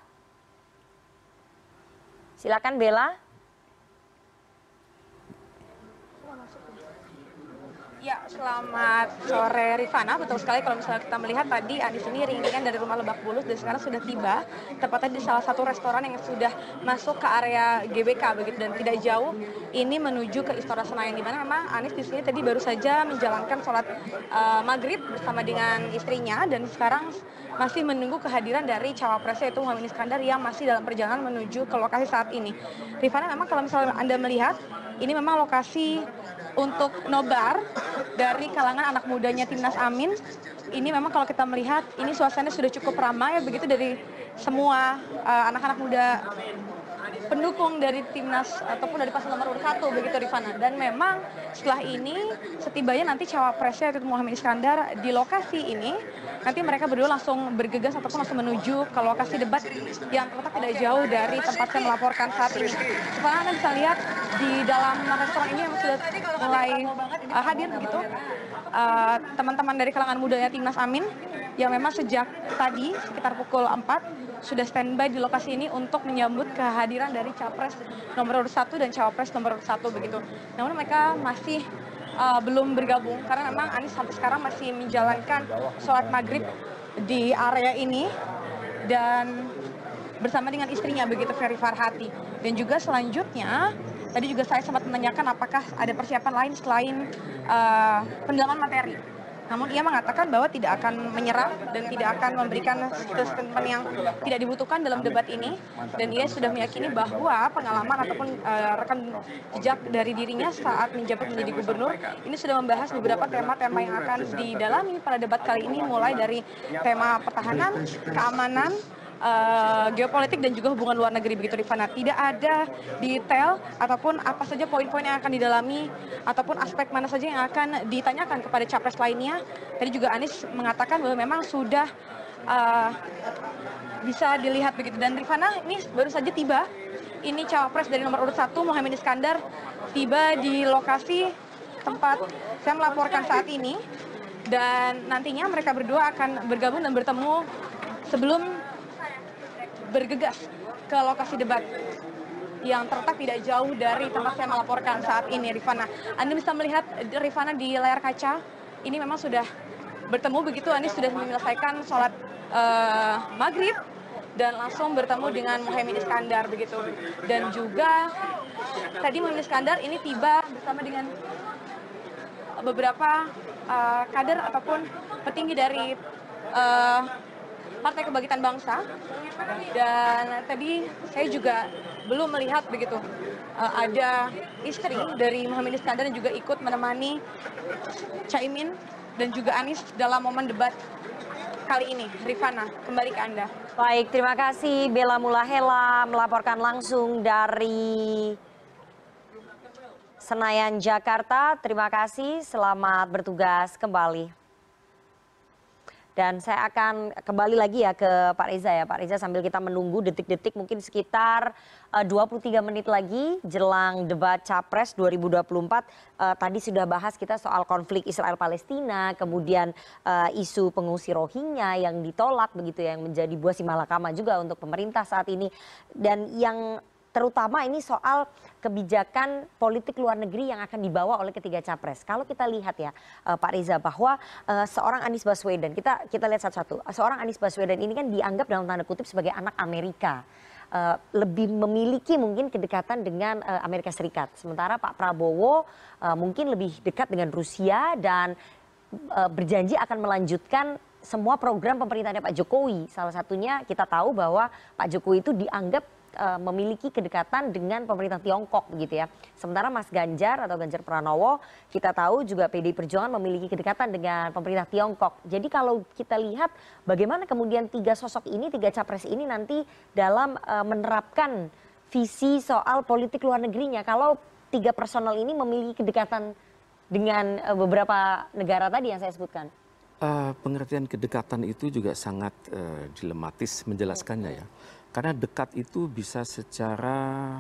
Silakan Bella. Ya, Selamat sore Rifana, betul sekali kalau misalnya kita melihat tadi Anies ini ringan dari rumah Lebak Bulus dan sekarang sudah tiba tepatnya di salah satu restoran yang sudah masuk ke area GBK begitu dan tidak jauh ini menuju ke Istora Senayan di mana memang Anies di sini tadi baru saja menjalankan sholat uh, maghrib bersama dengan istrinya dan sekarang masih menunggu kehadiran dari cawapresnya yaitu Muhammad Iskandar yang masih dalam perjalanan menuju ke lokasi saat ini. Rifana memang kalau misalnya Anda melihat ini memang lokasi untuk nobar dari kalangan anak mudanya Timnas Amin. Ini memang kalau kita melihat ini suasananya sudah cukup ramai begitu dari semua uh, anak-anak uh, muda pendukung dari timnas ataupun dari paslon nomor urut satu begitu Rifana dan memang setelah ini setibanya nanti cawapresnya itu Muhammad Iskandar di lokasi ini nanti mereka berdua langsung bergegas ataupun langsung menuju ke lokasi debat yang terletak tidak jauh dari tempat saya melaporkan saat ini. Rifana Anda bisa lihat di dalam restoran ini yang sudah mulai uh, hadir begitu uh, teman-teman dari kalangan mudanya timnas Amin yang memang sejak tadi sekitar pukul 4 sudah standby di lokasi ini untuk menyambut kehadiran dari capres nomor urut satu dan cawapres nomor urut satu begitu. Namun mereka masih uh, belum bergabung karena memang Anies sampai sekarang masih menjalankan sholat maghrib di area ini dan bersama dengan istrinya begitu Ferry Farhati dan juga selanjutnya tadi juga saya sempat menanyakan apakah ada persiapan lain selain uh, pendalaman materi namun ia mengatakan bahwa tidak akan menyerah dan tidak akan memberikan statement yang tidak dibutuhkan dalam debat ini. Dan ia sudah meyakini bahwa pengalaman ataupun uh, rekan jejak dari dirinya saat menjabat menjadi gubernur ini sudah membahas beberapa tema-tema yang akan didalami pada debat kali ini mulai dari tema pertahanan, keamanan, uh, geopolitik dan juga hubungan luar negeri begitu Rifana. Tidak ada detail ataupun apa saja poin-poin yang akan didalami ataupun aspek mana saja yang akan ditanyakan kepada capres lainnya. Tadi juga Anies mengatakan bahwa memang sudah uh, bisa dilihat begitu dan Rifana ini baru saja tiba. Ini cawapres dari nomor urut satu Muhammad Iskandar tiba di lokasi tempat saya melaporkan saat ini dan nantinya mereka berdua akan bergabung dan bertemu sebelum bergegas ke lokasi debat yang terletak tidak jauh dari tempat saya melaporkan saat ini, Rifana. Anda bisa melihat Rifana di layar kaca, ini memang sudah bertemu begitu, Anies sudah menyelesaikan sholat uh, maghrib dan langsung bertemu dengan Muhammad Iskandar begitu. Dan juga tadi Muhammad Iskandar ini tiba bersama dengan beberapa uh, kader ataupun petinggi dari uh, Partai Kebangkitan Bangsa dan tadi saya juga belum melihat begitu uh, ada istri dari Muhammad Iskandar yang juga ikut menemani Caimin dan juga Anies dalam momen debat kali ini. Rifana, kembali ke Anda. Baik, terima kasih Bella Mulahela melaporkan langsung dari Senayan, Jakarta. Terima kasih, selamat bertugas kembali. Dan saya akan kembali lagi ya ke Pak Reza ya. Pak Reza sambil kita menunggu detik-detik mungkin sekitar eh, 23 menit lagi jelang debat Capres 2024. Uh, eh, tadi sudah bahas kita soal konflik Israel Palestina, kemudian uh, isu pengungsi Rohingya yang ditolak begitu ya, yang menjadi buah si malakama juga untuk pemerintah saat ini. Dan yang terutama ini soal kebijakan politik luar negeri yang akan dibawa oleh ketiga capres. Kalau kita lihat ya uh, Pak Riza bahwa uh, seorang Anies Baswedan kita kita lihat satu-satu. Seorang Anies Baswedan ini kan dianggap dalam tanda kutip sebagai anak Amerika. Uh, lebih memiliki mungkin kedekatan dengan Amerika Serikat. Sementara Pak Prabowo mungkin lebih dekat dengan Rusia dan berjanji akan melanjutkan semua program pemerintahnya Pak Jokowi. Salah satunya kita tahu bahwa Pak Jokowi itu dianggap memiliki kedekatan dengan pemerintah Tiongkok begitu ya. Sementara Mas Ganjar atau Ganjar Pranowo kita tahu juga PDI Perjuangan memiliki kedekatan dengan pemerintah Tiongkok. Jadi kalau kita lihat bagaimana kemudian tiga sosok ini, tiga capres ini nanti dalam uh, menerapkan visi soal politik luar negerinya. Kalau tiga personal ini memiliki kedekatan dengan uh, beberapa negara tadi yang saya sebutkan. Uh, pengertian kedekatan itu juga sangat uh, dilematis menjelaskannya ya. Karena dekat itu bisa secara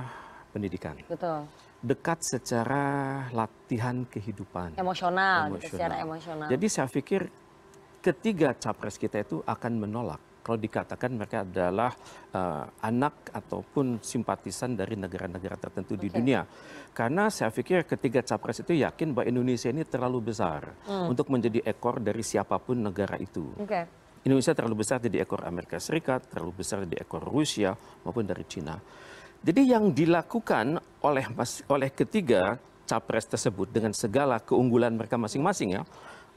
pendidikan. Betul. Dekat secara latihan kehidupan. Emosional, emosional. Gitu, secara emosional. Jadi saya pikir ketiga capres kita itu akan menolak kalau dikatakan mereka adalah uh, anak ataupun simpatisan dari negara-negara tertentu di dunia. Karena saya pikir ketiga capres itu yakin bahwa Indonesia ini terlalu besar hmm. untuk menjadi ekor dari siapa pun negara itu. Okay. Indonesia terlalu besar jadi ekor Amerika Serikat, terlalu besar jadi ekor Rusia maupun dari Cina. Jadi yang dilakukan oleh oleh ketiga capres tersebut dengan segala keunggulan mereka masing-masing ya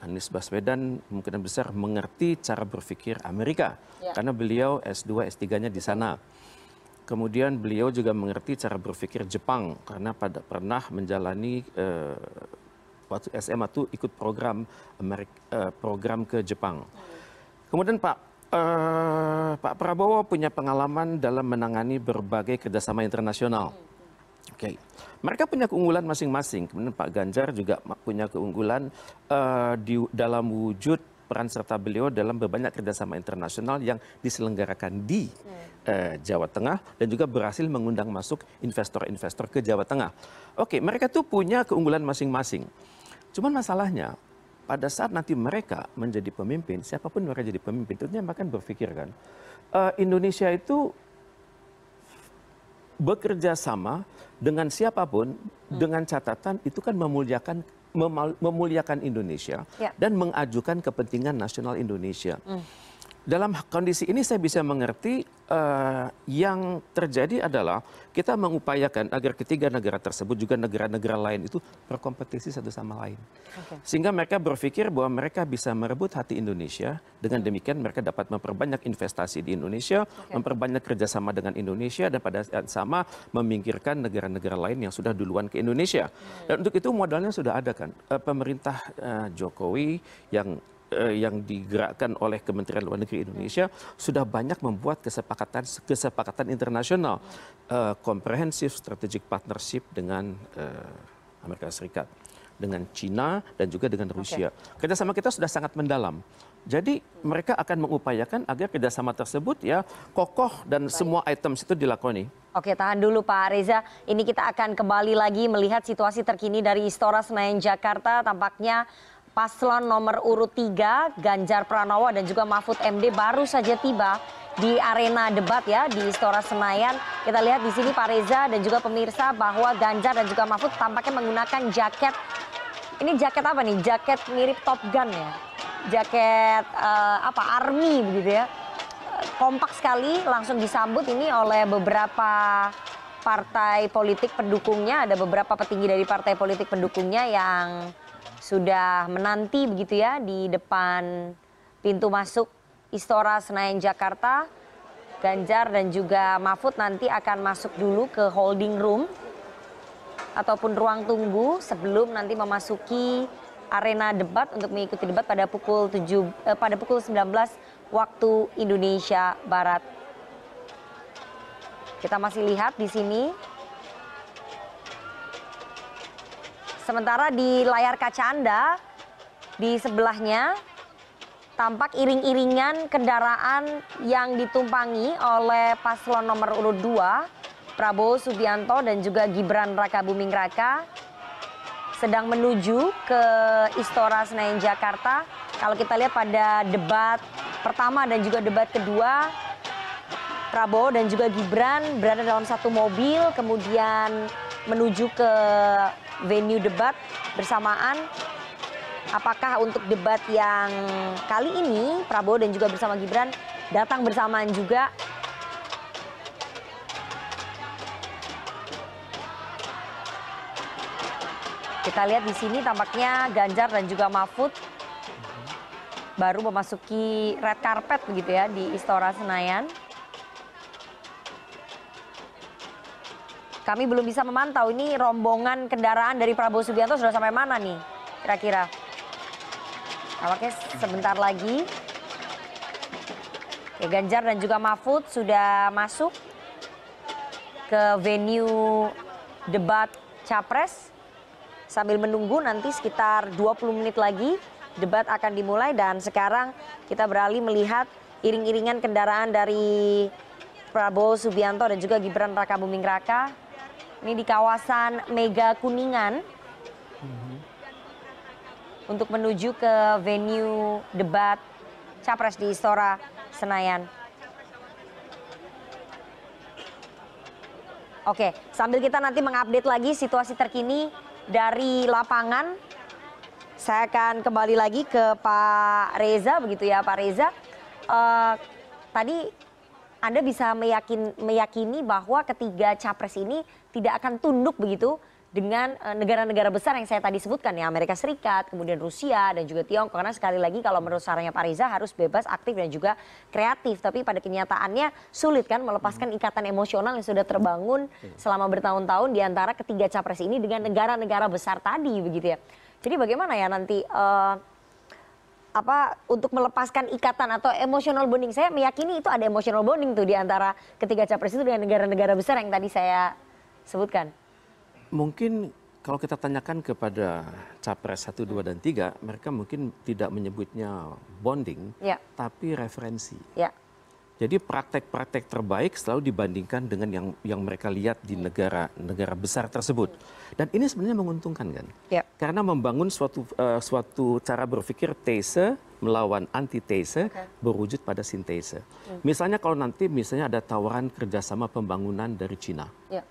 Anies Baswedan mungkin besar mengerti cara berpikir Amerika ya. karena beliau S2 S3-nya di sana. Kemudian beliau juga mengerti cara berpikir Jepang karena pada pernah menjalani uh, waktu SMA itu ikut program Amerika, uh, program ke Jepang. Kemudian Pak uh, Pak Prabowo punya pengalaman dalam menangani berbagai kerjasama internasional. Oke. Okay. Mereka punya keunggulan masing-masing. Kemudian Pak Ganjar juga punya keunggulan uh, di dalam wujud peran serta beliau dalam berbanyak kerjasama internasional yang diselenggarakan di uh, Jawa Tengah dan juga berhasil mengundang masuk investor-investor ke Jawa Tengah. Oke, mereka tuh punya keunggulan masing-masing. Cuman masalahnya pada saat nanti mereka menjadi pemimpin, siapa pun mereka jadi pemimpin, tentunya akan berpikir kan, uh, Indonesia itu bekerja sama dengan siapa pun hmm. dengan catatan itu kan memuliakan memuliakan Indonesia ya. dan mengajukan kepentingan nasional Indonesia. Hmm dalam kondisi ini saya bisa mengerti yang terjadi adalah kita mengupayakan agar ketiga negara tersebut juga negara-negara lain itu berkompetisi satu sama lain. Okay. Sehingga mereka berpikir bahwa mereka bisa merebut hati Indonesia. Dengan demikian mereka dapat memperbanyak investasi di Indonesia, okay. memperbanyak kerjasama dengan Indonesia dan pada saat sama memingkirkan negara-negara lain yang sudah duluan ke Indonesia. Hmm. Dan untuk itu modalnya sudah ada kan. Uh, pemerintah uh, Jokowi yang yang digerakkan oleh Kementerian Luar Negeri Indonesia sudah banyak membuat kesepakatan kesepakatan internasional uh, komprehensif strategic partnership dengan uh, Amerika Serikat dengan Cina dan juga dengan Rusia. Okay. Kerjasama kita sudah sangat mendalam. Jadi mereka akan mengupayakan agar kerjasama tersebut ya kokoh dan Baik. semua item itu dilakoni. Oke, tahan dulu Pak Reza. Ini kita akan kembali lagi melihat situasi terkini dari Istora Senayan Jakarta. Tampaknya paslon nomor urut 3 Ganjar Pranowo dan juga Mahfud MD baru saja tiba di arena debat ya di Istora Senayan. Kita lihat di sini Pak Reza dan juga pemirsa bahwa Ganjar dan juga Mahfud tampaknya menggunakan jaket ini jaket apa nih? Jaket mirip Top Gun ya. Jaket uh, apa? Army begitu ya. Kompak sekali langsung disambut ini oleh beberapa partai politik pendukungnya, ada beberapa petinggi dari partai politik pendukungnya yang sudah menanti begitu ya di depan pintu masuk Istora Senayan Jakarta. Ganjar dan juga Mahfud nanti akan masuk dulu ke holding room ataupun ruang tunggu sebelum nanti memasuki arena debat untuk mengikuti debat pada pukul 7 eh, pada pukul 19 waktu Indonesia Barat. Kita masih lihat di sini Sementara di layar kaca Anda, di sebelahnya tampak iring-iringan kendaraan yang ditumpangi oleh paslon nomor urut 2, Prabowo Subianto dan juga Gibran Raka Buming Raka sedang menuju ke Istora Senayan Jakarta. Kalau kita lihat pada debat pertama dan juga debat kedua, Prabowo dan juga Gibran berada dalam satu mobil, kemudian menuju ke venue debat bersamaan. Apakah untuk debat yang kali ini Prabowo dan juga bersama Gibran datang bersamaan juga? Kita lihat di sini tampaknya Ganjar dan juga Mahfud baru memasuki red carpet begitu ya di Istora Senayan. Kami belum bisa memantau ini rombongan kendaraan dari Prabowo Subianto sudah sampai mana nih kira-kira. Oke sebentar lagi. Oke, Ganjar dan juga Mahfud sudah masuk ke venue debat Capres. Sambil menunggu nanti sekitar 20 menit lagi debat akan dimulai dan sekarang kita beralih melihat iring-iringan kendaraan dari Prabowo Subianto dan juga Gibran Raka Buming Raka ini di kawasan Mega Kuningan. Untuk menuju ke venue debat capres di Istora Senayan. Oke, sambil kita nanti mengupdate lagi situasi terkini dari lapangan, saya akan kembali lagi ke Pak Reza, begitu ya Pak Reza. Uh, tadi Anda bisa meyakin, meyakini bahwa ketiga capres ini tidak akan tunduk begitu dengan eh, negara-negara besar yang saya tadi sebutkan ya Amerika Serikat, kemudian Rusia dan juga Tiongkok karena sekali lagi kalau menurut sarannya Pak Riza harus bebas, aktif dan juga kreatif. Tapi pada kenyataannya sulit kan melepaskan ikatan emosional yang sudah terbangun selama bertahun-tahun di antara ketiga capres ini dengan negara-negara besar tadi begitu ya. Jadi bagaimana ya nanti uh, apa untuk melepaskan ikatan atau emosional bonding saya meyakini itu ada emosional bonding tuh di antara ketiga capres itu dengan negara-negara besar yang tadi saya sebutkan mungkin kalau kita tanyakan kepada capres 1, 2, dan 3, mereka mungkin tidak menyebutnya bonding, ya. tapi referensi. Ya. Jadi praktek-praktek terbaik selalu dibandingkan dengan yang yang mereka lihat di negara-negara besar tersebut. Dan ini sebenarnya menguntungkan kan? Ya. Karena membangun suatu uh, suatu cara berpikir tese melawan antitese okay. berwujud pada sintese. Hmm. Misalnya kalau nanti misalnya ada tawaran kerjasama pembangunan dari Cina. Ya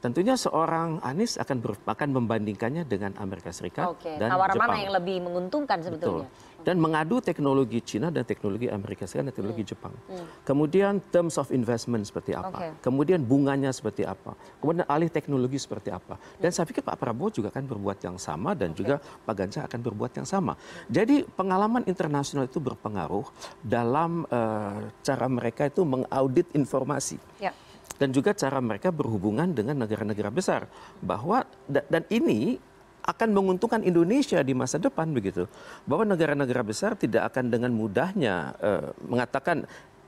tentunya seorang Anies akan ber, akan membandingkannya dengan Amerika Serikat Oke. dan Tawaran Jepang. mana yang lebih menguntungkan sebetulnya? Betul. Dan mengadu teknologi Cina dan teknologi Amerika Serikat dan teknologi hmm. Jepang. Hmm. Kemudian terms of investment seperti apa? Okay. Kemudian bunganya seperti apa? Kemudian alih teknologi seperti apa? Dan saya pikir Pak Prabowo juga akan berbuat yang sama dan okay. juga Pak Ganjar akan berbuat yang sama. Jadi pengalaman internasional itu berpengaruh dalam uh, cara mereka itu mengaudit informasi. Ya dan juga cara mereka berhubungan dengan negara-negara besar bahwa dan ini akan menguntungkan Indonesia di masa depan begitu bahwa negara-negara besar tidak akan dengan mudahnya uh, mengatakan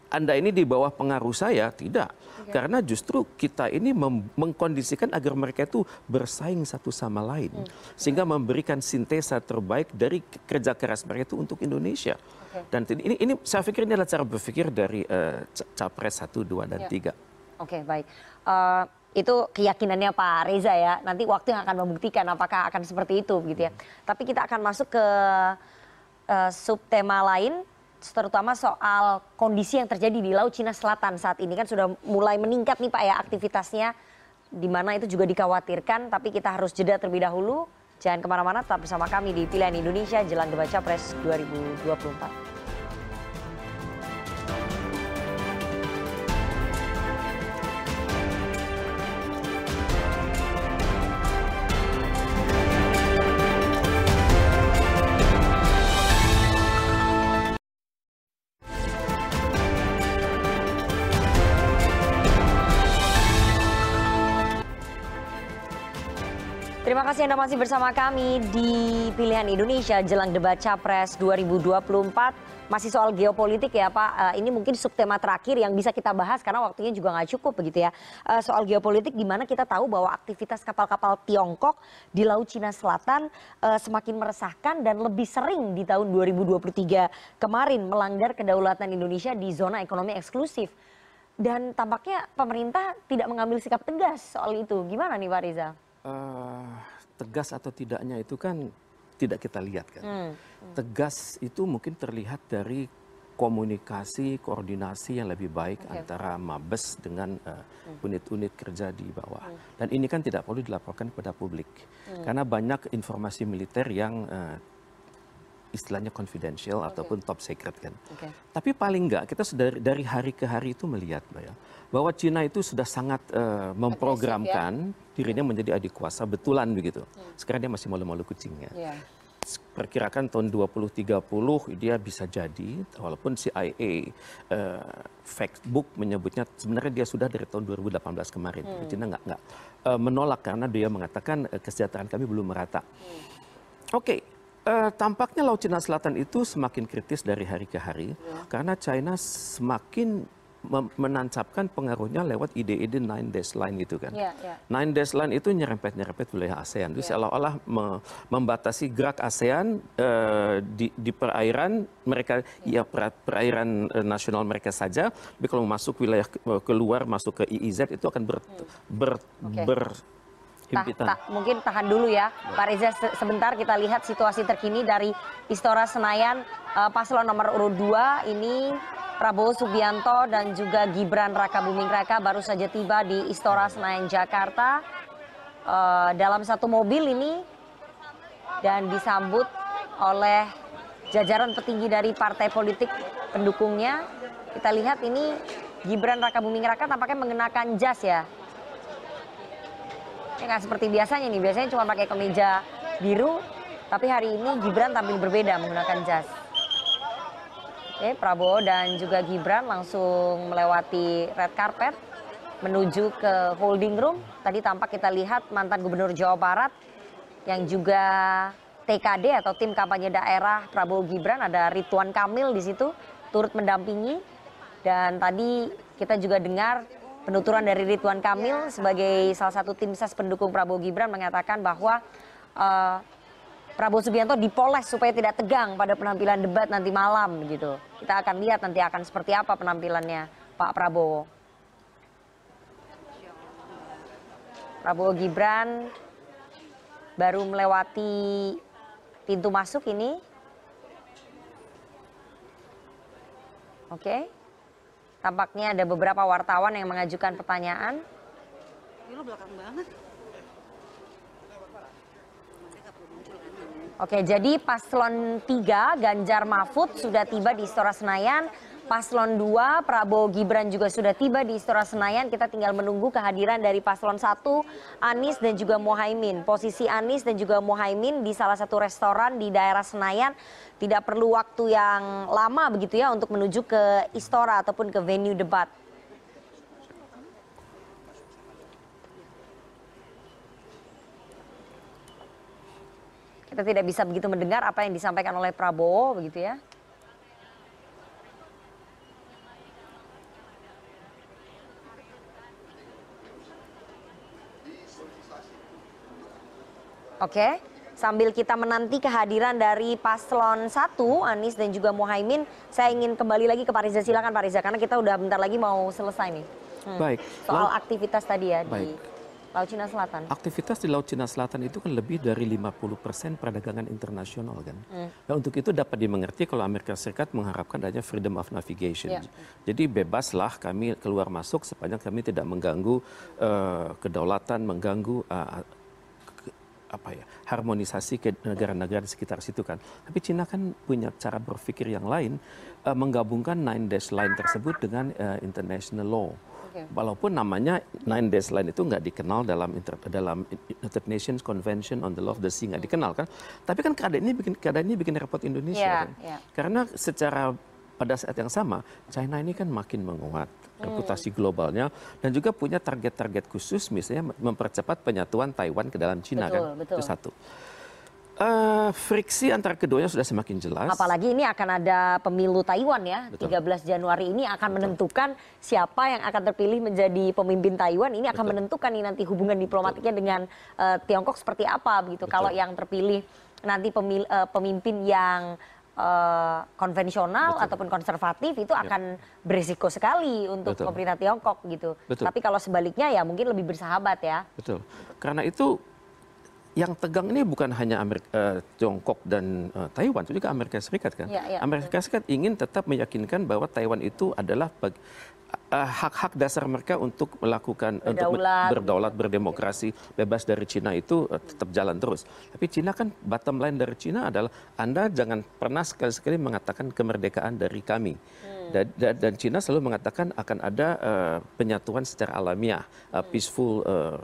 anda ini di bawah pengaruh saya tidak okay. karena justru kita ini mengkondisikan agar mereka itu bersaing satu sama lain hmm. sehingga memberikan sintesa terbaik dari kerja keras mereka itu untuk Indonesia okay. dan ini ini saya pikir ini adalah cara berpikir dari uh, capres satu dua dan ya. tiga Oke, baik. Uh, itu keyakinannya Pak Reza ya. Nanti waktu yang akan membuktikan apakah akan seperti itu gitu ya. Tapi kita akan masuk ke uh, subtema lain terutama soal kondisi yang terjadi di Laut Cina Selatan saat ini kan sudah mulai meningkat nih Pak ya aktivitasnya di mana itu juga dikhawatirkan tapi kita harus jeda terlebih dahulu. Jangan ke mana-mana, tetap bersama kami di Pilihan Indonesia Jelang Debat Capres 2024. Kasih Anda masih bersama kami di Pilihan Indonesia jelang debat Capres 2024. Masih soal geopolitik ya Pak, uh, ini mungkin subtema terakhir yang bisa kita bahas karena waktunya juga nggak cukup begitu ya. Uh, soal geopolitik di mana kita tahu bahwa aktivitas kapal-kapal Tiongkok di Laut Cina Selatan uh, semakin meresahkan dan lebih sering di tahun 2023 kemarin melanggar kedaulatan Indonesia di zona ekonomi eksklusif. Dan tampaknya pemerintah tidak mengambil sikap tegas soal itu. Gimana nih Pak Riza? uh, tegas atau tidaknya itu kan tidak kita lihat kan. Hmm. Hmm. Tegas itu mungkin terlihat dari komunikasi, koordinasi yang lebih baik okay. antara Mabes dengan uh, unit-unit kerja di bawah. Hmm. Dan ini kan tidak perlu dilaporkan kepada publik. Hmm. Karena banyak informasi militer yang uh, istilahnya confidential okay. ataupun top secret kan. Okay. Tapi paling enggak kita sudah dari hari ke hari itu melihat ya, bahwa Cina itu sudah sangat uh, memprogramkan ya? dirinya menjadi adik kuasa betulan begitu. Hmm. Sekarang dia masih malu-malu kucingnya. Yeah. Perkirakan tahun 2030 dia bisa jadi walaupun CIA uh, eh, Factbook menyebutnya sebenarnya dia sudah dari tahun 2018 kemarin. Hmm. Cina nggak nggak uh, menolak karena dia mengatakan uh, kesejahteraan kami belum merata. Hmm. Oke, okay Uh, tampaknya Laut Cina Selatan itu semakin kritis dari hari ke hari ya. karena China semakin menancapkan pengaruhnya lewat ide-ide nine dash line itu kan. Ya, ya. Nine dash line itu nyerempet-nyerempet wilayah ASEAN. Itu ya. seolah-olah me membatasi gerak ASEAN uh, di, di perairan mereka ya, ya perairan uh, nasional mereka saja. Tapi kalau masuk wilayah keluar masuk ke EEZ itu akan ber, hmm. ber, okay. ber mungkin tahan dulu ya, Pak Reza se- sebentar kita lihat situasi terkini dari Istora Senayan eh, paslon nomor urut 2 ini Prabowo Subianto dan juga Gibran Raka Buming Raka baru saja tiba di Istora Senayan Jakarta eh, dalam satu mobil ini dan disambut oleh jajaran petinggi dari partai politik pendukungnya. Kita lihat ini Gibran Raka Buming Raka tampaknya mengenakan jas ya. Ya nggak seperti biasanya nih, biasanya cuma pakai kemeja biru, tapi hari ini Gibran tampil berbeda menggunakan jas. Oke, Prabowo dan juga Gibran langsung melewati red carpet menuju ke holding room. Tadi tampak kita lihat mantan Gubernur Jawa Barat yang juga TKD atau tim kampanye daerah Prabowo Gibran ada Ridwan Kamil di situ turut mendampingi dan tadi kita juga dengar penuturan dari Ridwan Kamil sebagai salah satu tim ses pendukung Prabowo Gibran mengatakan bahwa eh, Prabowo Subianto dipoles supaya tidak tegang pada penampilan debat nanti malam gitu. Kita akan lihat nanti akan seperti apa penampilannya Pak Prabowo. Prabowo Gibran baru melewati pintu masuk ini. Oke. Tampaknya ada beberapa wartawan yang mengajukan pertanyaan. Oke, jadi paslon 3 Ganjar Mahfud sudah tiba di Istora Senayan. Paslon 2 Prabowo Gibran juga sudah tiba di Istora Senayan. Kita tinggal menunggu kehadiran dari paslon 1 Anies dan juga Mohaimin. Posisi Anies dan juga Mohaimin di salah satu restoran di daerah Senayan tidak perlu waktu yang lama begitu ya untuk menuju ke Istora ataupun ke venue debat. Kita tidak bisa begitu mendengar apa yang disampaikan oleh Prabowo begitu ya. Oke, sambil kita menanti kehadiran dari paslon 1 Anies dan juga Mohaimin, saya ingin kembali lagi ke Pak Riza. Silakan Pak Riza, karena kita udah bentar lagi mau selesai nih. Hmm. Baik. Soal aktivitas tadi ya di Baik. Laut Cina Selatan. Aktivitas di Laut Cina Selatan itu kan lebih dari 50% perdagangan internasional kan. Nah, untuk itu dapat dimengerti kalau Amerika Serikat mengharapkan adanya freedom of navigation. Ya. Jadi bebaslah kami keluar masuk sepanjang kami tidak mengganggu eh, kedaulatan, mengganggu ke- apa ya harmonisasi ke negara-negara di sekitar situ kan. Tapi Cina kan punya cara berpikir yang lain, eh, menggabungkan nine dash line tersebut dengan eh, international law. Walaupun namanya Nine Days Line itu nggak dikenal dalam inter, dalam United Nations Convention on the Law of the Sea nggak dikenal kan, tapi kan keadaan ini bikin keadaan ini bikin repot Indonesia Iya, kan, iya. karena secara pada saat yang sama China ini kan makin menguat Hmm. reputasi globalnya dan juga punya target-target khusus misalnya mempercepat penyatuan Taiwan ke dalam Cina Betul, kan, betul. itu satu. Eh, friksi antara keduanya sudah semakin jelas. Apalagi ini akan ada pemilu Taiwan ya, Betul. 13 Januari ini akan menentukan siapa yang akan terpilih menjadi pemimpin Taiwan. Ini akan Betul. menentukan nih nanti hubungan diplomatiknya dengan eh, Tiongkok seperti apa begitu. Betul. Kalau yang terpilih nanti pemil- eh, pemimpin yang konvensional Betul. ataupun konservatif itu akan berisiko sekali untuk Betul. pemerintah Tiongkok gitu. Betul. Tapi kalau sebaliknya ya mungkin lebih bersahabat ya. Betul. Karena itu yang tegang ini bukan hanya Amerika, eh, Tiongkok dan eh, Taiwan, itu juga Amerika Serikat kan. Ya, ya, Amerika Serikat ingin tetap meyakinkan bahwa Taiwan itu adalah bag- eh, hak-hak dasar mereka untuk melakukan untuk me- Berdaulat. berdaulat, berdemokrasi, bebas dari Cina itu tetap jalan terus. Tapi Cina kan bottom line dari Cina adalah Anda jangan pernah sekali-sekali mengatakan kemerdekaan dari kami. Dan, dan, dan Cina selalu mengatakan akan ada eh, penyatuan secara alamiah, eh, peaceful eh,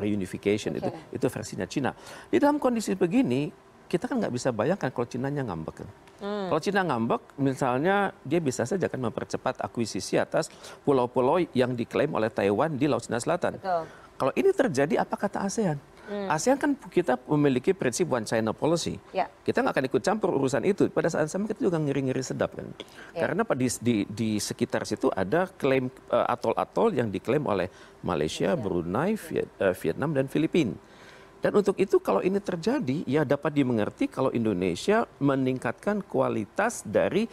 reunification itu itu versinya Cina. Di dalam kondisi begini kita kan nggak bisa bayangkan kalau Cinanya ngambek. kan. Kalau Cina ngambek, misalnya dia bisa saja kan mempercepat akuisisi atas pulau-pulau yang diklaim oleh Taiwan di Laut Cina Selatan. Betul. Kalau ini terjadi, apa kata ASEAN? ASEAN kan kita memiliki prinsip one China policy. Ya. Kita nggak akan ikut campur urusan itu. Pada saat sama kita juga ngeri-ngeri sedap kan. Ya. Karena di, di, di sekitar situ ada klaim eh, atol-atol yang diklaim oleh Malaysia, Brunei, Viet- eh, Vietnam, dan Filipina. Dan untuk itu kalau ini terjadi, ya dapat dimengerti kalau Indonesia meningkatkan kualitas dari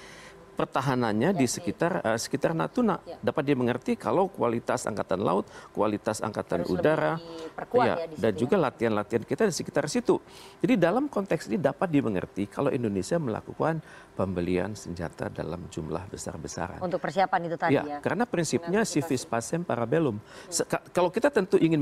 pertahanannya di sekitar uh, sekitar Natuna. Ya. Dapat dimengerti kalau kualitas angkatan laut, kualitas angkatan Harus udara, diperkuat ya, ya dan situ juga latihan-latihan kita di sekitar situ. Jadi dalam konteks ini dapat dimengerti kalau Indonesia melakukan pembelian senjata dalam jumlah besar-besaran. Untuk persiapan itu tadi Ya, ya. karena prinsipnya civis pacem parabellum. Ka- Kalau kita tentu ingin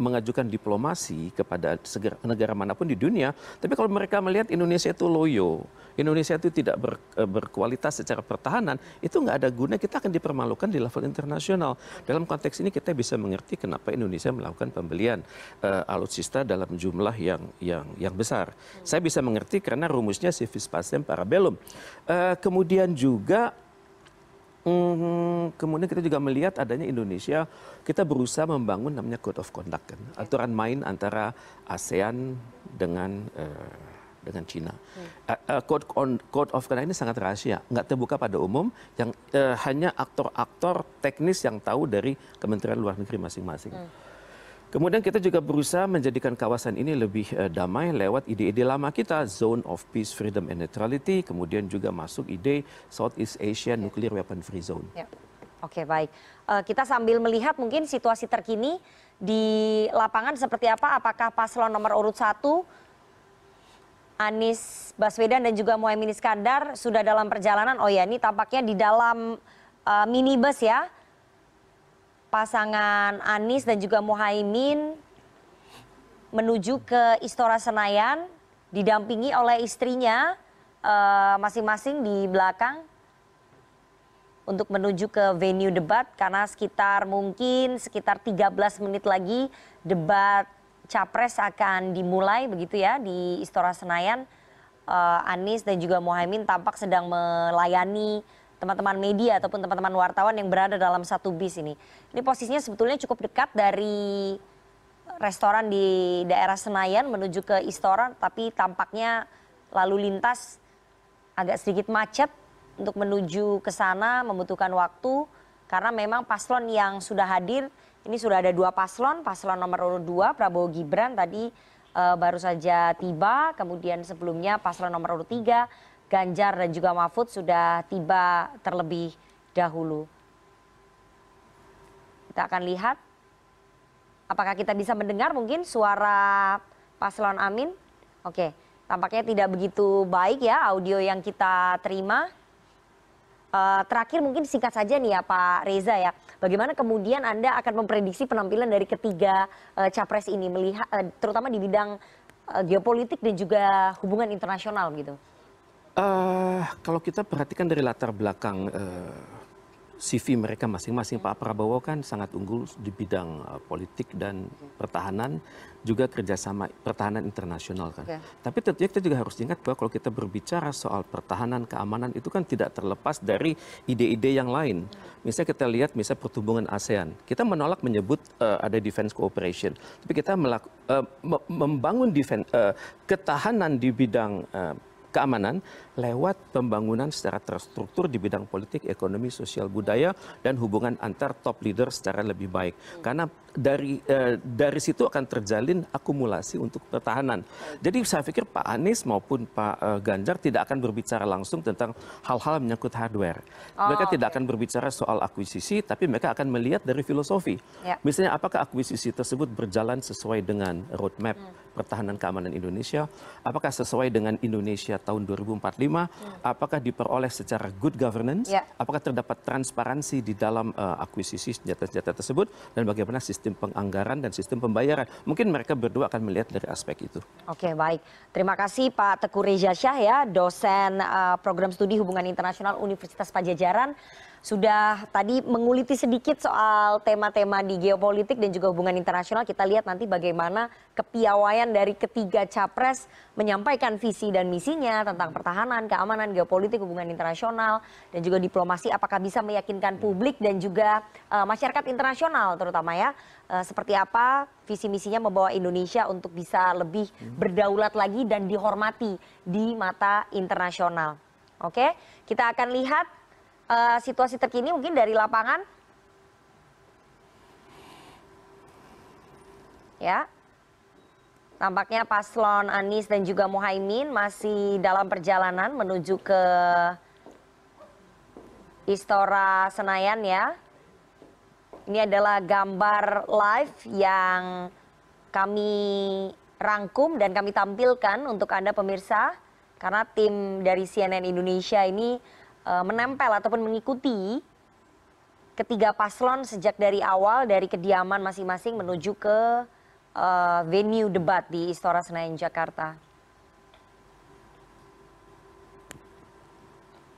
mengajukan diplomasi kepada negara mana pun di dunia, tapi kalau mereka melihat Indonesia itu loyo, Indonesia itu tidak ber- eh, berkualitas secara pertahanan, itu nggak ada guna. Kita akan dipermalukan di level internasional. Dalam konteks ini kita bisa mengerti kenapa Indonesia melakukan pembelian eh, alutsista dalam jumlah yang yang yang besar. Saya bisa mengerti karena rumusnya civis pacem parabellum. Eh, kemudian juga Hmm, kemudian kita juga melihat adanya Indonesia, kita berusaha membangun namanya code of conduct kan, aturan main antara ASEAN dengan eh, dengan Cina. Eh, eh, code on- code of conduct ini sangat rahasia, nggak terbuka pada umum, yang eh, hanya aktor-aktor teknis yang tahu dari Kementerian Luar Negeri masing-masing. Kemudian kita juga berusaha menjadikan kawasan ini lebih eh, damai lewat ide-ide lama kita, Zone of Peace, Freedom and Neutrality, kemudian juga masuk ide Southeast Asia Nuclear Weapon Free Zone. Ya. Oke baik. Eh, kita sambil melihat mungkin situasi terkini di lapangan seperti apa? Apakah paslon nomor urut satu Anies Baswedan dan juga Mohaimin Iskandar sudah dalam perjalanan? Oh ya, ini tampaknya di dalam eh, minibus ya. Pasangan Anies dan juga Mohaimin menuju ke Istora Senayan didampingi oleh istrinya eh, masing-masing di belakang untuk menuju ke venue debat karena sekitar mungkin sekitar 13 menit lagi debat capres akan dimulai begitu ya di Istora Senayan. Eh, Anies dan juga Mohaimin tampak sedang melayani teman-teman media ataupun teman-teman wartawan yang berada dalam satu bis ini. Ini posisinya sebetulnya cukup dekat dari restoran di daerah Senayan menuju ke Istora tapi tampaknya lalu lintas agak sedikit macet untuk menuju ke sana membutuhkan waktu karena memang paslon yang sudah hadir ini sudah ada dua paslon, paslon nomor urut dua Prabowo Gibran tadi eh, baru saja tiba, kemudian sebelumnya paslon nomor urut tiga Ganjar dan juga Mahfud sudah tiba terlebih dahulu. Kita akan lihat apakah kita bisa mendengar mungkin suara paslon Amin. Oke, tampaknya tidak begitu baik ya audio yang kita terima. Eh, terakhir mungkin singkat saja nih ya Pak Reza ya, bagaimana kemudian Anda akan memprediksi penampilan dari ketiga eh, capres ini melihat eh, terutama di bidang eh, geopolitik dan juga hubungan internasional gitu. Eh, kalau kita perhatikan dari latar belakang CV mereka masing-masing, Pak Prabowo kan sangat unggul di bidang eh, politik dan pertahanan, juga kerjasama pertahanan internasional kan. Oke. Tapi tentunya kita juga harus ingat bahwa kalau kita berbicara soal pertahanan, keamanan itu kan tidak terlepas dari ide-ide yang lain. Misalnya kita lihat misalnya pertumbuhan ASEAN, kita menolak menyebut eh, ada defense cooperation, tapi kita melaku- eh, me- membangun defense, eh, ketahanan di bidang eh, keamanan lewat pembangunan secara terstruktur di bidang politik, ekonomi, sosial, budaya, dan hubungan antar top leader secara lebih baik. Karena dari eh, dari situ akan terjalin akumulasi untuk pertahanan. Jadi saya pikir Pak Anies maupun Pak eh, Ganjar tidak akan berbicara langsung tentang hal-hal menyangkut hardware. Mereka Oh, tidak akan berbicara soal akuisisi, tapi mereka akan melihat dari filosofi. Ya. Misalnya apakah akuisisi tersebut berjalan sesuai dengan roadmap pertahanan keamanan Indonesia? Apakah sesuai dengan Indonesia tahun 2045? Apakah diperoleh secara good governance? Ya. Apakah terdapat transparansi di dalam eh, akuisisi senjata-senjata tersebut? Dan bagaimana sistem penganggaran dan sistem pembayaran? Mungkin mereka berdua akan melihat dari aspek itu. Oke baik, terima kasih Pak Teguh Reza Syah ya, dosen eh, program studi hubungan internasional Universitas Pajajaran. Sudah tadi menguliti sedikit soal tema-tema di geopolitik dan juga hubungan internasional. Kita lihat nanti bagaimana kepiawaian dari ketiga capres menyampaikan visi dan misinya tentang pertahanan, keamanan, geopolitik, hubungan internasional, dan juga diplomasi. Apakah bisa meyakinkan publik dan juga eh, masyarakat internasional terutama ya. Eh, seperti apa visi misinya membawa Indonesia untuk bisa lebih berdaulat lagi dan dihormati di mata internasional. Oke, kita akan lihat situasi terkini mungkin dari lapangan. Ya, tampaknya paslon Anies dan juga Mohaimin masih dalam perjalanan menuju ke Istora Senayan ya. Ini adalah gambar live yang kami rangkum dan kami tampilkan untuk Anda pemirsa karena tim dari CNN Indonesia ini menempel ataupun mengikuti ketiga paslon sejak dari awal dari kediaman masing-masing menuju ke uh, venue debat di Istora Senayan Jakarta.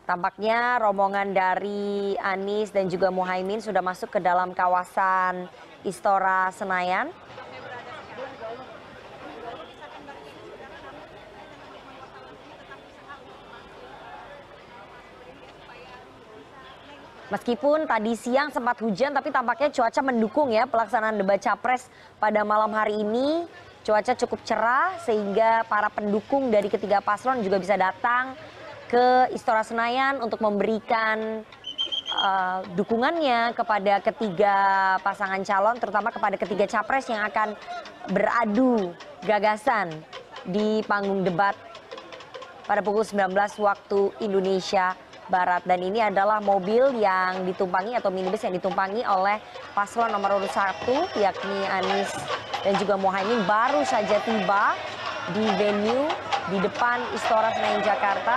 Tampaknya rombongan dari Anies dan juga Muhaimin sudah masuk ke dalam kawasan Istora Senayan. Meskipun tadi siang sempat hujan, tapi tampaknya cuaca mendukung ya pelaksanaan debat capres pada malam hari ini. Cuaca cukup cerah sehingga para pendukung dari ketiga paslon juga bisa datang ke Istora Senayan untuk memberikan uh, dukungannya kepada ketiga pasangan calon, terutama kepada ketiga capres yang akan beradu gagasan di panggung debat pada pukul 19 waktu Indonesia Barat. Dan ini adalah mobil yang ditumpangi atau minibus yang ditumpangi oleh paslon nomor urut satu, yakni Anies dan juga Mohaimin baru saja tiba di venue di depan Istora Senayan Jakarta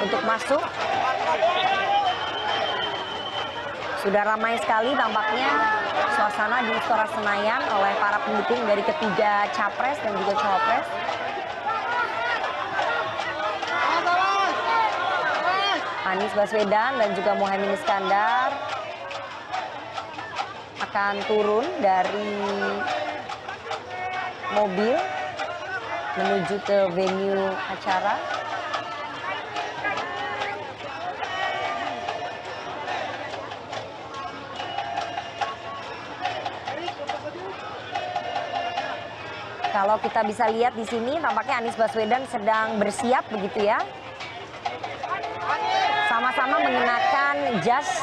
untuk masuk. Sudah ramai sekali tampaknya suasana di Istora Senayan oleh para pendukung dari ketiga capres dan juga cawapres. Anies Baswedan dan juga Mohaimin Iskandar akan turun dari mobil menuju ke venue acara. Kalau kita bisa lihat di sini, tampaknya Anies Baswedan sedang bersiap begitu ya. Sama-sama mengenakan jas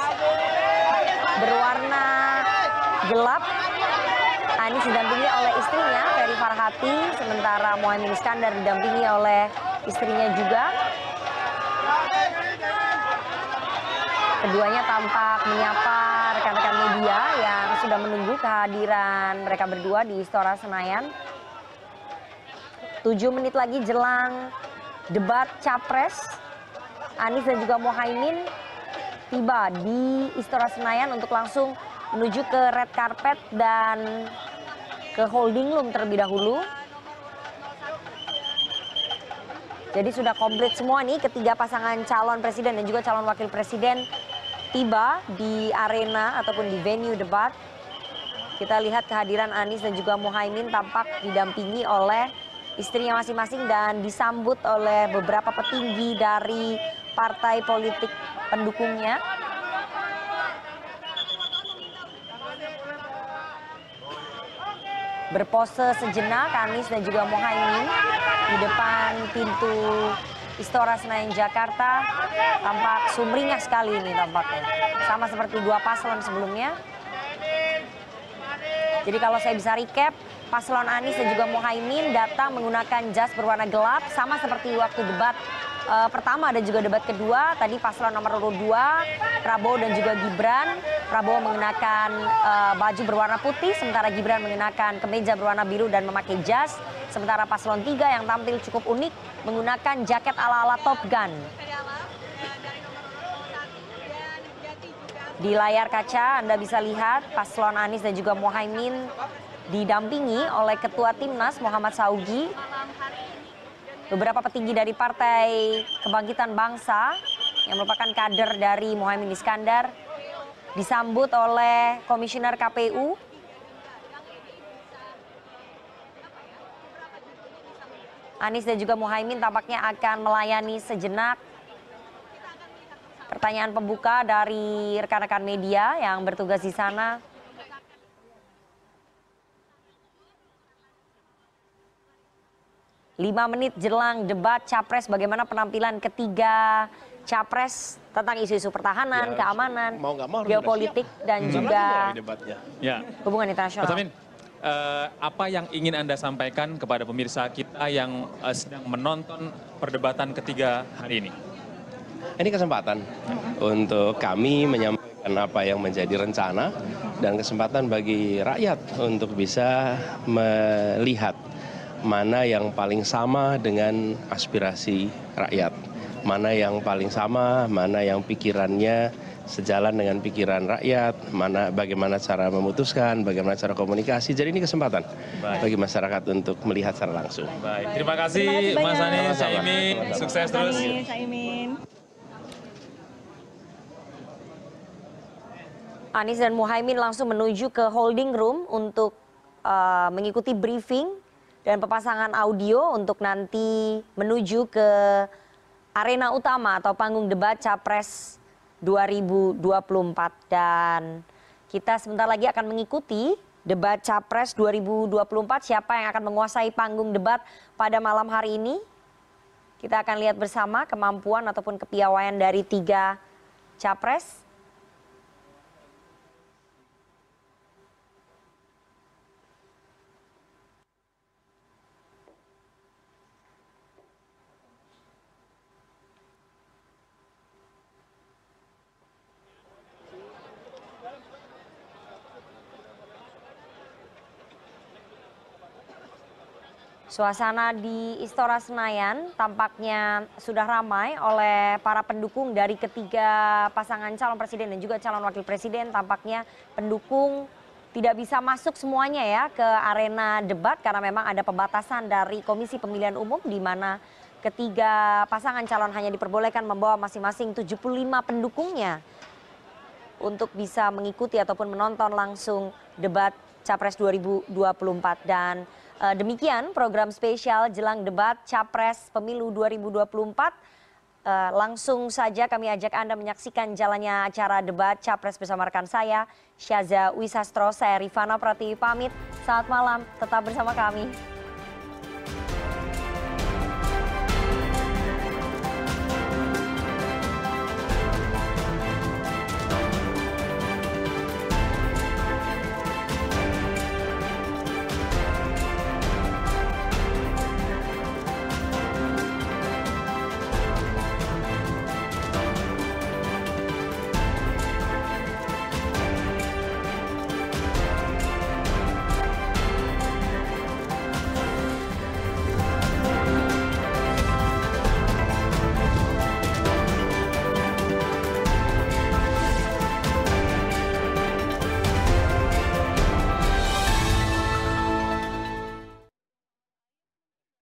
berwarna gelap Anies didampingi oleh istrinya Ferry Farhati, sementara Mohaimin Iskandar didampingi oleh istrinya juga. Keduanya tampak menyapa rekan-rekan media yang sudah menunggu kehadiran mereka berdua di Istora Senayan. Tujuh menit lagi jelang debat capres, Anies dan juga Mohaimin tiba di Istora Senayan untuk langsung menuju ke red carpet dan ke holding room terlebih dahulu. Jadi sudah komplit semua nih ketiga pasangan calon presiden dan juga calon wakil presiden tiba di arena ataupun di venue debat. Kita lihat kehadiran Anies dan juga Muhaimin tampak didampingi oleh istrinya masing-masing dan disambut oleh beberapa petinggi dari partai politik pendukungnya. berpose sejenak Anies dan juga Mohaimin di depan pintu Istora Senayan Jakarta. Tampak sumringah sekali ini tampaknya. Sama seperti dua paslon sebelumnya. Jadi kalau saya bisa recap paslon Anies dan juga Mohaimin datang menggunakan jas berwarna gelap sama seperti waktu debat pertama dan juga debat kedua tadi paslon nomor urut 2 Prabowo dan juga Gibran. Prabowo mengenakan uh, baju berwarna putih sementara Gibran mengenakan kemeja berwarna biru dan memakai jas. Sementara paslon 3 yang tampil cukup unik menggunakan jaket ala-ala Top Gun. Di layar kaca Anda bisa lihat paslon Anies dan juga Mohaimin didampingi oleh Ketua Timnas Muhammad Saugi beberapa petinggi dari Partai Kebangkitan Bangsa yang merupakan kader dari Mohaimin Iskandar disambut oleh Komisioner KPU Anies dan juga Muhaimin tampaknya akan melayani sejenak pertanyaan pembuka dari rekan-rekan media yang bertugas di sana. Lima menit jelang debat capres, bagaimana penampilan ketiga capres tentang isu-isu pertahanan, ya, keamanan, mau mau geopolitik, dan hmm. juga ya. hubungan internasional. Mas Amin, uh, apa yang ingin Anda sampaikan kepada pemirsa kita yang uh, sedang menonton perdebatan ketiga hari ini? ini kesempatan untuk kami menyampaikan apa yang menjadi rencana dan kesempatan bagi rakyat untuk bisa melihat mana yang paling sama dengan aspirasi rakyat, mana yang paling sama, mana yang pikirannya sejalan dengan pikiran rakyat, mana bagaimana cara memutuskan, bagaimana cara komunikasi. Jadi ini kesempatan Baik. bagi masyarakat untuk melihat secara langsung. Baik, terima kasih, Terima kasih Mas. Anies. Caimin, sukses terus. Anies, Caimin. Anies dan Muhaimin langsung menuju ke holding room untuk uh, mengikuti briefing dan pepasangan audio untuk nanti menuju ke arena utama atau panggung debat Capres 2024 dan kita sebentar lagi akan mengikuti debat Capres 2024 siapa yang akan menguasai panggung debat pada malam hari ini. Kita akan lihat bersama kemampuan ataupun kepiawaian dari tiga capres Suasana di Istora Senayan tampaknya sudah ramai oleh para pendukung dari ketiga pasangan calon presiden dan juga calon wakil presiden. Tampaknya pendukung tidak bisa masuk semuanya ya ke arena debat karena memang ada pembatasan dari Komisi Pemilihan Umum di mana ketiga pasangan calon hanya diperbolehkan membawa masing-masing 75 pendukungnya untuk bisa mengikuti ataupun menonton langsung debat Capres 2024 dan demikian program spesial jelang debat Capres Pemilu 2024 Eh, langsung saja kami ajak Anda menyaksikan jalannya acara debat Capres bersama rekan saya Syaza Wisastro, saya Rifana Pratiwi pamit. Selamat malam, tetap bersama kami.